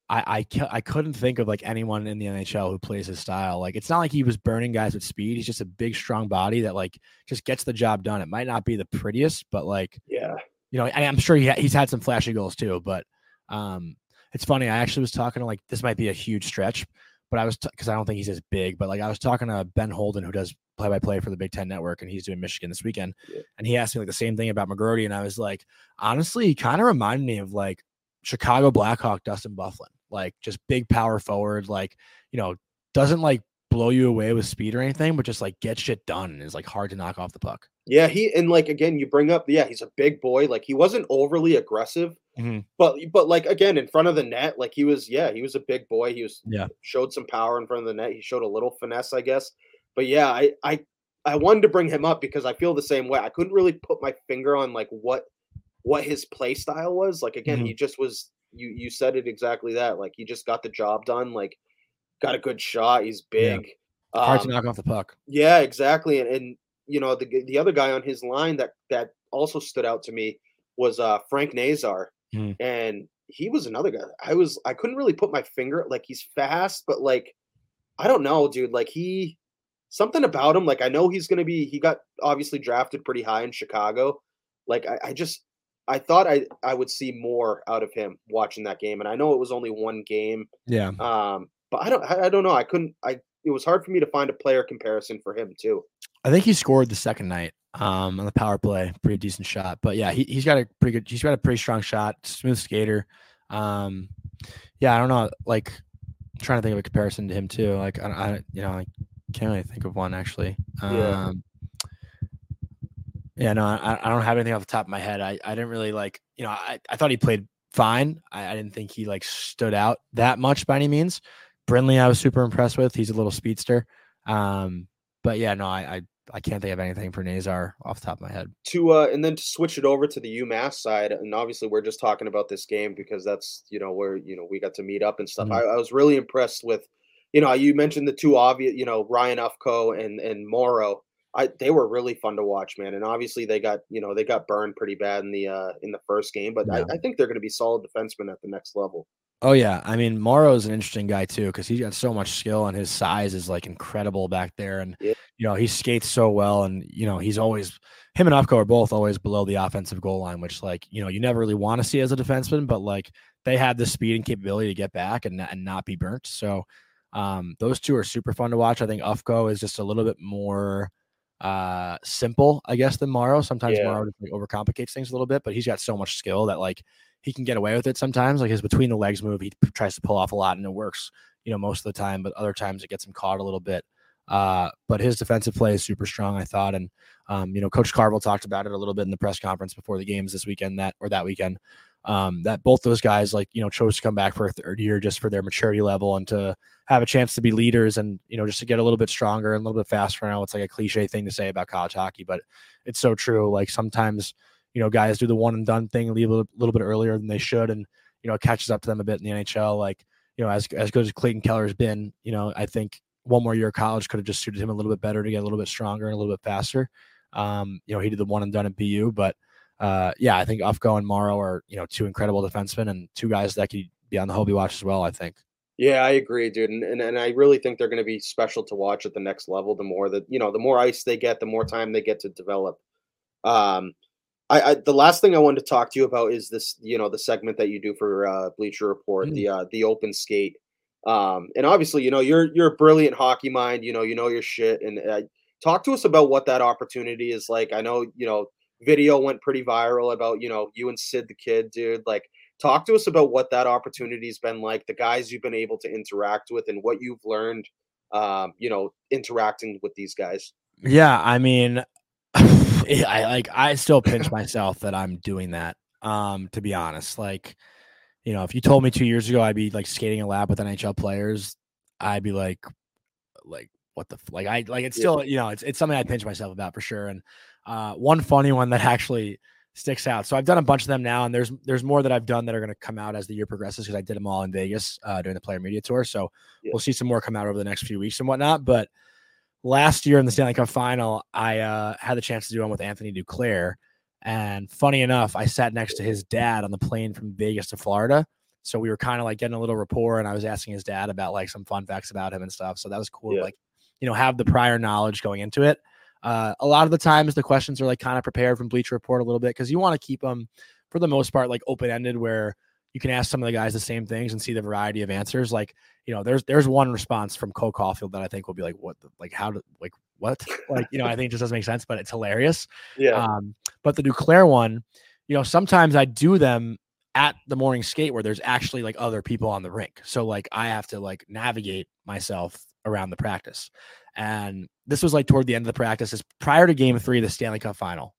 I I I couldn't think of like anyone in the NHL who plays his style. Like, it's not like he was burning guys with speed. He's just a big, strong body that like just gets the job done. It might not be the prettiest, but like yeah, you know, and I'm sure he ha- he's had some flashy goals too. But um, it's funny. I actually was talking to like this might be a huge stretch, but I was because I don't think he's as big. But like I was talking to Ben Holden, who does play by play for the Big Ten Network, and he's doing Michigan this weekend. Yeah. And he asked me like the same thing about McGroarty, and I was like, honestly, he kind of reminded me of like Chicago Blackhawk Dustin Byfuglien, like just big power forward, like you know, doesn't like blow you away with speed or anything, but just like get shit done and is like hard to knock off the puck. yeah. He and like again, you bring up yeah, he's a big boy. Like he wasn't overly aggressive, Mhm. but but like again in front of the net, like he was yeah, he was a big boy. He was Yeah. showed some power in front of the net. He showed a little finesse, I guess. But yeah, I I I wanted to bring him up because I feel the same way. I couldn't really put my finger on like what what his play style was. Like again, Mhm. he just was you you said it exactly that. Like he just got the job done. Like got a good shot. He's Yeah. big. Hard to Um, knock off the puck. yeah, exactly. And, and you know, the the other guy on his line that that also stood out to me was uh Frank Nazar. Mhm. And he was another guy. I was I couldn't really put my finger like he's fast, but like I don't know, dude. Like he something about him, like I know he's gonna be he got obviously drafted pretty high in Chicago. Like I, I just I thought I I would see more out of him watching that game. And I know it was only one game. Yeah. Um, but I don't I, I don't know. I couldn't I it was hard for me to find a player comparison for him too. I think he scored the second night um, on the power play. Pretty decent shot. But yeah, he, he's got a pretty good, he's got a pretty strong shot, smooth skater. Um, yeah, I don't know. Like, I'm trying to think of a comparison to him too. Like, I, I you know, I can't really think of one actually. Yeah. Um, yeah, no, I, I don't have anything off the top of my head. I, I didn't really like, you know, I, I thought he played fine. I, I didn't think he like stood out that much by any means. Brindley, I was super impressed with. He's a little speedster. Um, but yeah, no, I, I I can't think of anything for Nazar off the top of my head. To uh and then to switch it over to the UMass side, and obviously we're just talking about this game because that's you know where you know we got to meet up and stuff. Mhm. I, I was really impressed with, you know, you mentioned the two obvious, you know, Ryan Ufko and and Morrow. I they were really fun to watch, man. And obviously they got you know they got burned pretty bad in the uh in the first game, but Yeah. I, I think they're going to be solid defensemen at the next level. Oh yeah, I mean Morrow's an interesting guy too because he's got so much skill and his size is like incredible back there, and Yeah. you know he skates so well, and you know he's always him and Ufko are both always below the offensive goal line, which like you know you never really want to see as a defenseman, but like they have the speed and capability to get back and and not be burnt. So um, those two are super fun to watch. I think Ufko is just a little bit more uh simple, I guess, than Morrow. Sometimes Yeah. Morrow like, overcomplicates things a little bit, but he's got so much skill that like he can get away with it sometimes. Like his between the legs move, he tries to pull off a lot and it works, you know, most of the time, but other times it gets him caught a little bit. Uh, but his defensive play is super strong, I thought. And um, you know, Coach Carvel talked about it a little bit in the press conference before the games this weekend that or that weekend. Um, that both those guys like, you know, chose to come back for a third year just for their maturity level and to have a chance to be leaders and you know just to get a little bit stronger and a little bit faster. Now it's like a cliche thing to say about college hockey, but it's so true. Like sometimes you know guys do the one and done thing, leave a little, bit earlier than they should, and you know it catches up to them a bit in the NHL. Like you know as as good as Clayton Keller has been, you know I think one more year of college could have just suited him a little bit better to get a little bit stronger and a little bit faster. Um, you know he did the one and done at BU, but uh, yeah, I think Ufko and Morrow are you know two incredible defensemen and two guys that could be on the Hobey watch as well. I think. Yeah, I agree, dude, and and, and I really think they're going to be special to watch at the next level. The more that you know, the more ice they get, the more time they get to develop. Um, I, I the last thing I wanted to talk to you about is this, you know, the segment that you do for uh, Bleacher Report, Mm. the uh, the open skate. Um, and obviously, you know, you're you're a brilliant hockey mind. You know, you know your shit, and uh, talk to us about what that opportunity is like. I know, you know, video went pretty viral about you know you and Sid the kid, dude. Like, talk to us about what that opportunity's been like, the guys you've been able to interact with, and what you've learned. Um, you know, interacting with these guys. Yeah, I mean, I like I still pinch myself that I'm doing that. Um, to be honest, like, you know, if you told me two years ago I'd be like skating a lap with NHL players, I'd be like, like what the f- like I like it's still you know it's it's something I pinch myself about for sure. And uh, one funny one that actually sticks out. So I've done a bunch of them now, and there's there's more that I've done that are going to come out as the year progresses because I did them all in Vegas uh, during the Player Media Tour. So Yeah. we'll see some more come out over the next few weeks and whatnot. But last year in the Stanley Cup final, I uh, had the chance to do one with Anthony Duclair. And funny enough, I sat next to his dad on the plane from Vegas to Florida. So we were kind of like getting a little rapport, and I was asking his dad about like some fun facts about him and stuff. So that was cool. to, Yeah. Like, you know, have the prior knowledge going into it. Uh, a lot of the times, the questions are like kind of prepared from Bleacher Report a little bit because you want to keep them, for the most part, like open ended, where you can ask some of the guys the same things and see the variety of answers. Like, you know, there's there's one response from Cole Caufield that I think will be like, what, the, like, how do, like, what, like, you know, I think it just doesn't make sense, but it's hilarious. Yeah, Um, but the Duclair one, you know, sometimes I do them at the morning skate where there's actually like other people on the rink. So like I have to like navigate myself around the practice. And this was like toward the end of the practice, is prior to game three of the Stanley Cup final.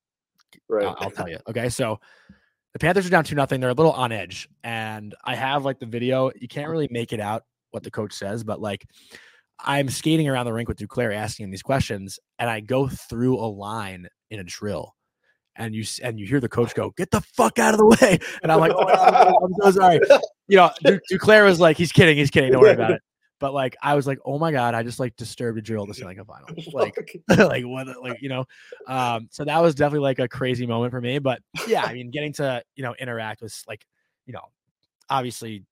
right. I'll, I'll tell you. Okay. So the Panthers are down two nothing. They're a little on edge. And I have like the video. You can't really make it out what the coach says, but like I'm skating around the rink with Duclair asking him these questions, and I go through a line in a drill. And you and you hear the coach go, "Get the fuck out of the way!" And I'm like, "Oh, I'm, so sorry." You know, Du- Duclair was like, "He's kidding, he's kidding. Don't worry about it." But like, I was like, "Oh my god!" I just like disturbed a drill to Stanley Cup final. Like, like what like you know um so that was definitely like a crazy moment for me but yeah i mean getting to you know interact with like you know obviously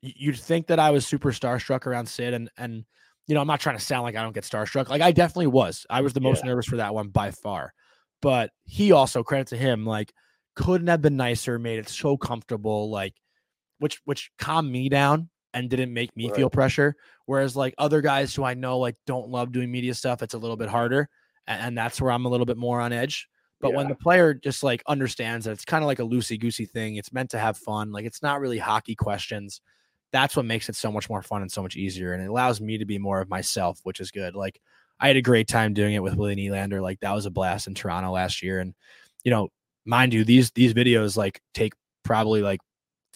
you'd think that i was super starstruck around sid and and you know i'm not trying to sound like i don't get starstruck like i definitely was i was the most nervous for that one by far but he also credit to him like couldn't have been nicer made it so comfortable like which which calmed me down and didn't make me Right. feel pressure whereas like other guys who i know like don't love doing media stuff it's a little bit harder and, and that's where i'm a little bit more on edge but when the player just like understands that it's kind of like a loosey goosey thing it's meant to have fun like it's not really hockey questions that's what makes it so much more fun and so much easier and it allows me to be more of myself which is good like i had a great time doing it with willie Nylander. like that was a blast in toronto last year and you know mind you these these videos like take probably like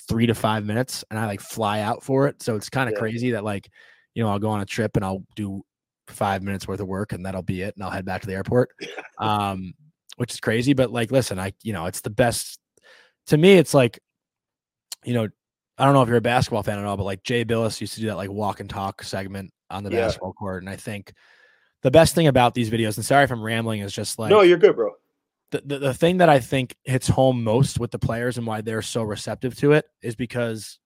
three to five minutes and I like fly out for it. So it's kind of Yeah. crazy that like, you know, I'll go on a trip and I'll do five minutes worth of work and that'll be it. And I'll head back to the airport. Um, which is crazy. But like, listen, I, you know, it's the best to me. It's like, you know, I don't know if you're a basketball fan at all, but like Jay Bilas used to do that like walk and talk segment on the Yeah. basketball court. And I think the best thing about these videos, and sorry if I'm rambling, is just like no, you're good, bro. The, the, the thing that I think hits home most with the players and why they're so receptive to it is because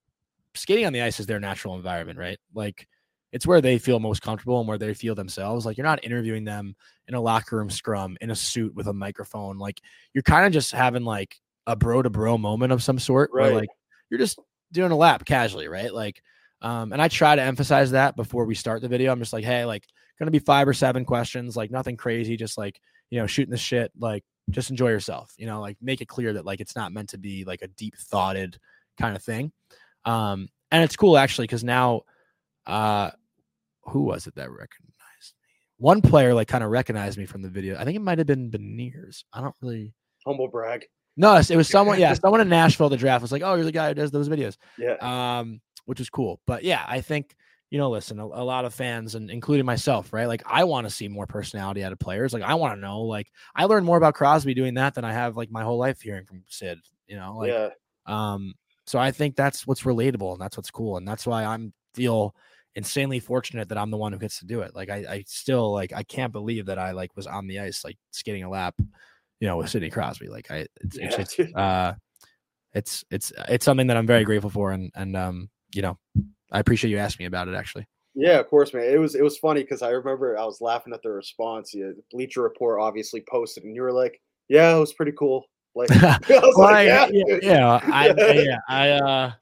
skating on the ice is their natural environment, right? Like it's where they feel most comfortable and where they feel themselves. Like you're not interviewing them in a locker room scrum in a suit with a microphone. Like you're kind of just having like a bro to bro moment of some sort Right. where like you're just doing a lap casually, right? Like, um, and I try to emphasize that before we start the video. I'm just like, hey, like gonna be five or seven questions, like nothing crazy, just like you know, shooting the shit, like just enjoy yourself, you know, like make it clear that like it's not meant to be like a deep thoughted kind of thing. Um, and it's cool actually because now, uh, who was it that recognized me? One player like kind of recognized me from the video. I think it might have been Beniers. I don't really. Humble brag. No, it was someone. Yeah, someone in Nashville. The draft was like, "Oh, you're the guy who does those videos," Yeah. um, which was cool. But yeah, I think you know, listen, a, a lot of fans and including myself, right? Like, I want to see more personality out of players. Like, I want to know. Like, I learned more about Crosby doing that than I have like my whole life hearing from Sid. You know, like, yeah. um, so I think that's what's relatable and that's what's cool. And that's why I'm feel insanely fortunate that I'm the one who gets to do it. Like I, I still like I can't believe that I like was on the ice like skating a lap, you know, with Sidney Crosby. Like I it's, it's Yeah, just dude. uh it's it's it's something that I'm very grateful for and and um, you know, I appreciate you asking me about it actually. Yeah, of course, man. It was it was funny because I remember I was laughing at the response. Yeah, Bleacher Report obviously posted, and you were like, "Yeah, it was pretty cool." Like, I Well, like, I- "Yeah, yeah, yeah, I, I- yeah, I uh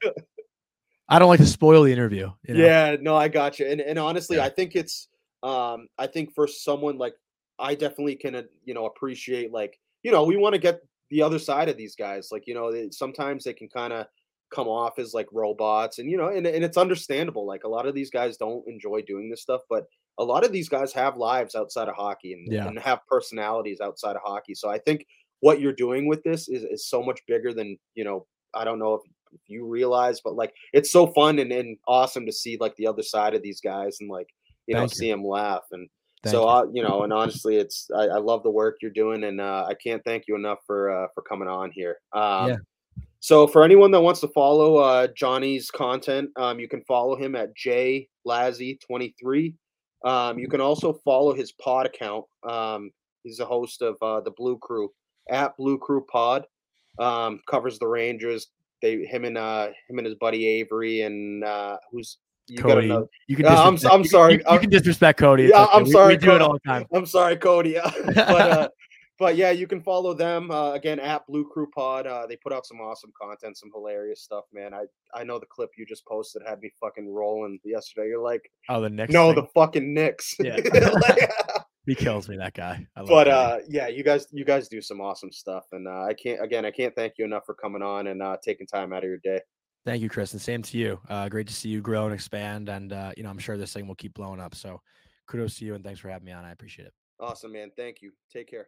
I don't like to spoil the interview. You know? Yeah, no, I got you. And and honestly, Yeah. I think it's um I think for someone like I definitely can uh, you know appreciate like you know we want to get the other side of these guys. Like you know they, sometimes they can kind of come off as like robots, and you know and and it's understandable. Like a lot of these guys don't enjoy doing this stuff, but a lot of these guys have lives outside of hockey and, Yeah. and have personalities outside of hockey. So I think what you're doing with this is is so much bigger than you know. I don't know if you realize, but like it's so fun and, and awesome to see like the other side of these guys and like you know you. see them laugh and Thank so you. uh, you know and honestly it's I, I love the work you're doing and uh, I can't thank you enough for uh, for coming on here. Um, Yeah. So for anyone that wants to follow uh, Jonny's content, um, you can follow him at J Lazzy23. Um, you can also follow his pod account. Um, he's a host of uh, the Blue Crew at Blue Crew Pod. Um, covers the Rangers. They him and uh, him and his buddy Avery and uh, who's you Cody. another. You can Yeah, I'm- I'm sorry, You, you I'm- can disrespect Cody. it's Yeah, okay. I'm We- We, sorry, do it all the time. I'm sorry, Cody. but uh, but yeah, you can follow them uh, again at Blue Crew Pod. Uh, they put out some awesome content, some hilarious stuff, man. I I know the clip you just posted had me fucking rolling yesterday. You're like, Oh, the next. no, thing. the fucking Knicks. Yeah. Like, he kills me. That guy. I love but Cody. uh, yeah, you guys you guys do some awesome stuff, and uh, I can't again I can't thank you enough for coming on and uh, taking time out of your day. Thank you, Chris, and same to you. Uh, great to see you grow and expand, and uh, you know I'm sure this thing will keep blowing up. So, kudos to you, and thanks for having me on. I appreciate it. Awesome, man. Thank you. Take care.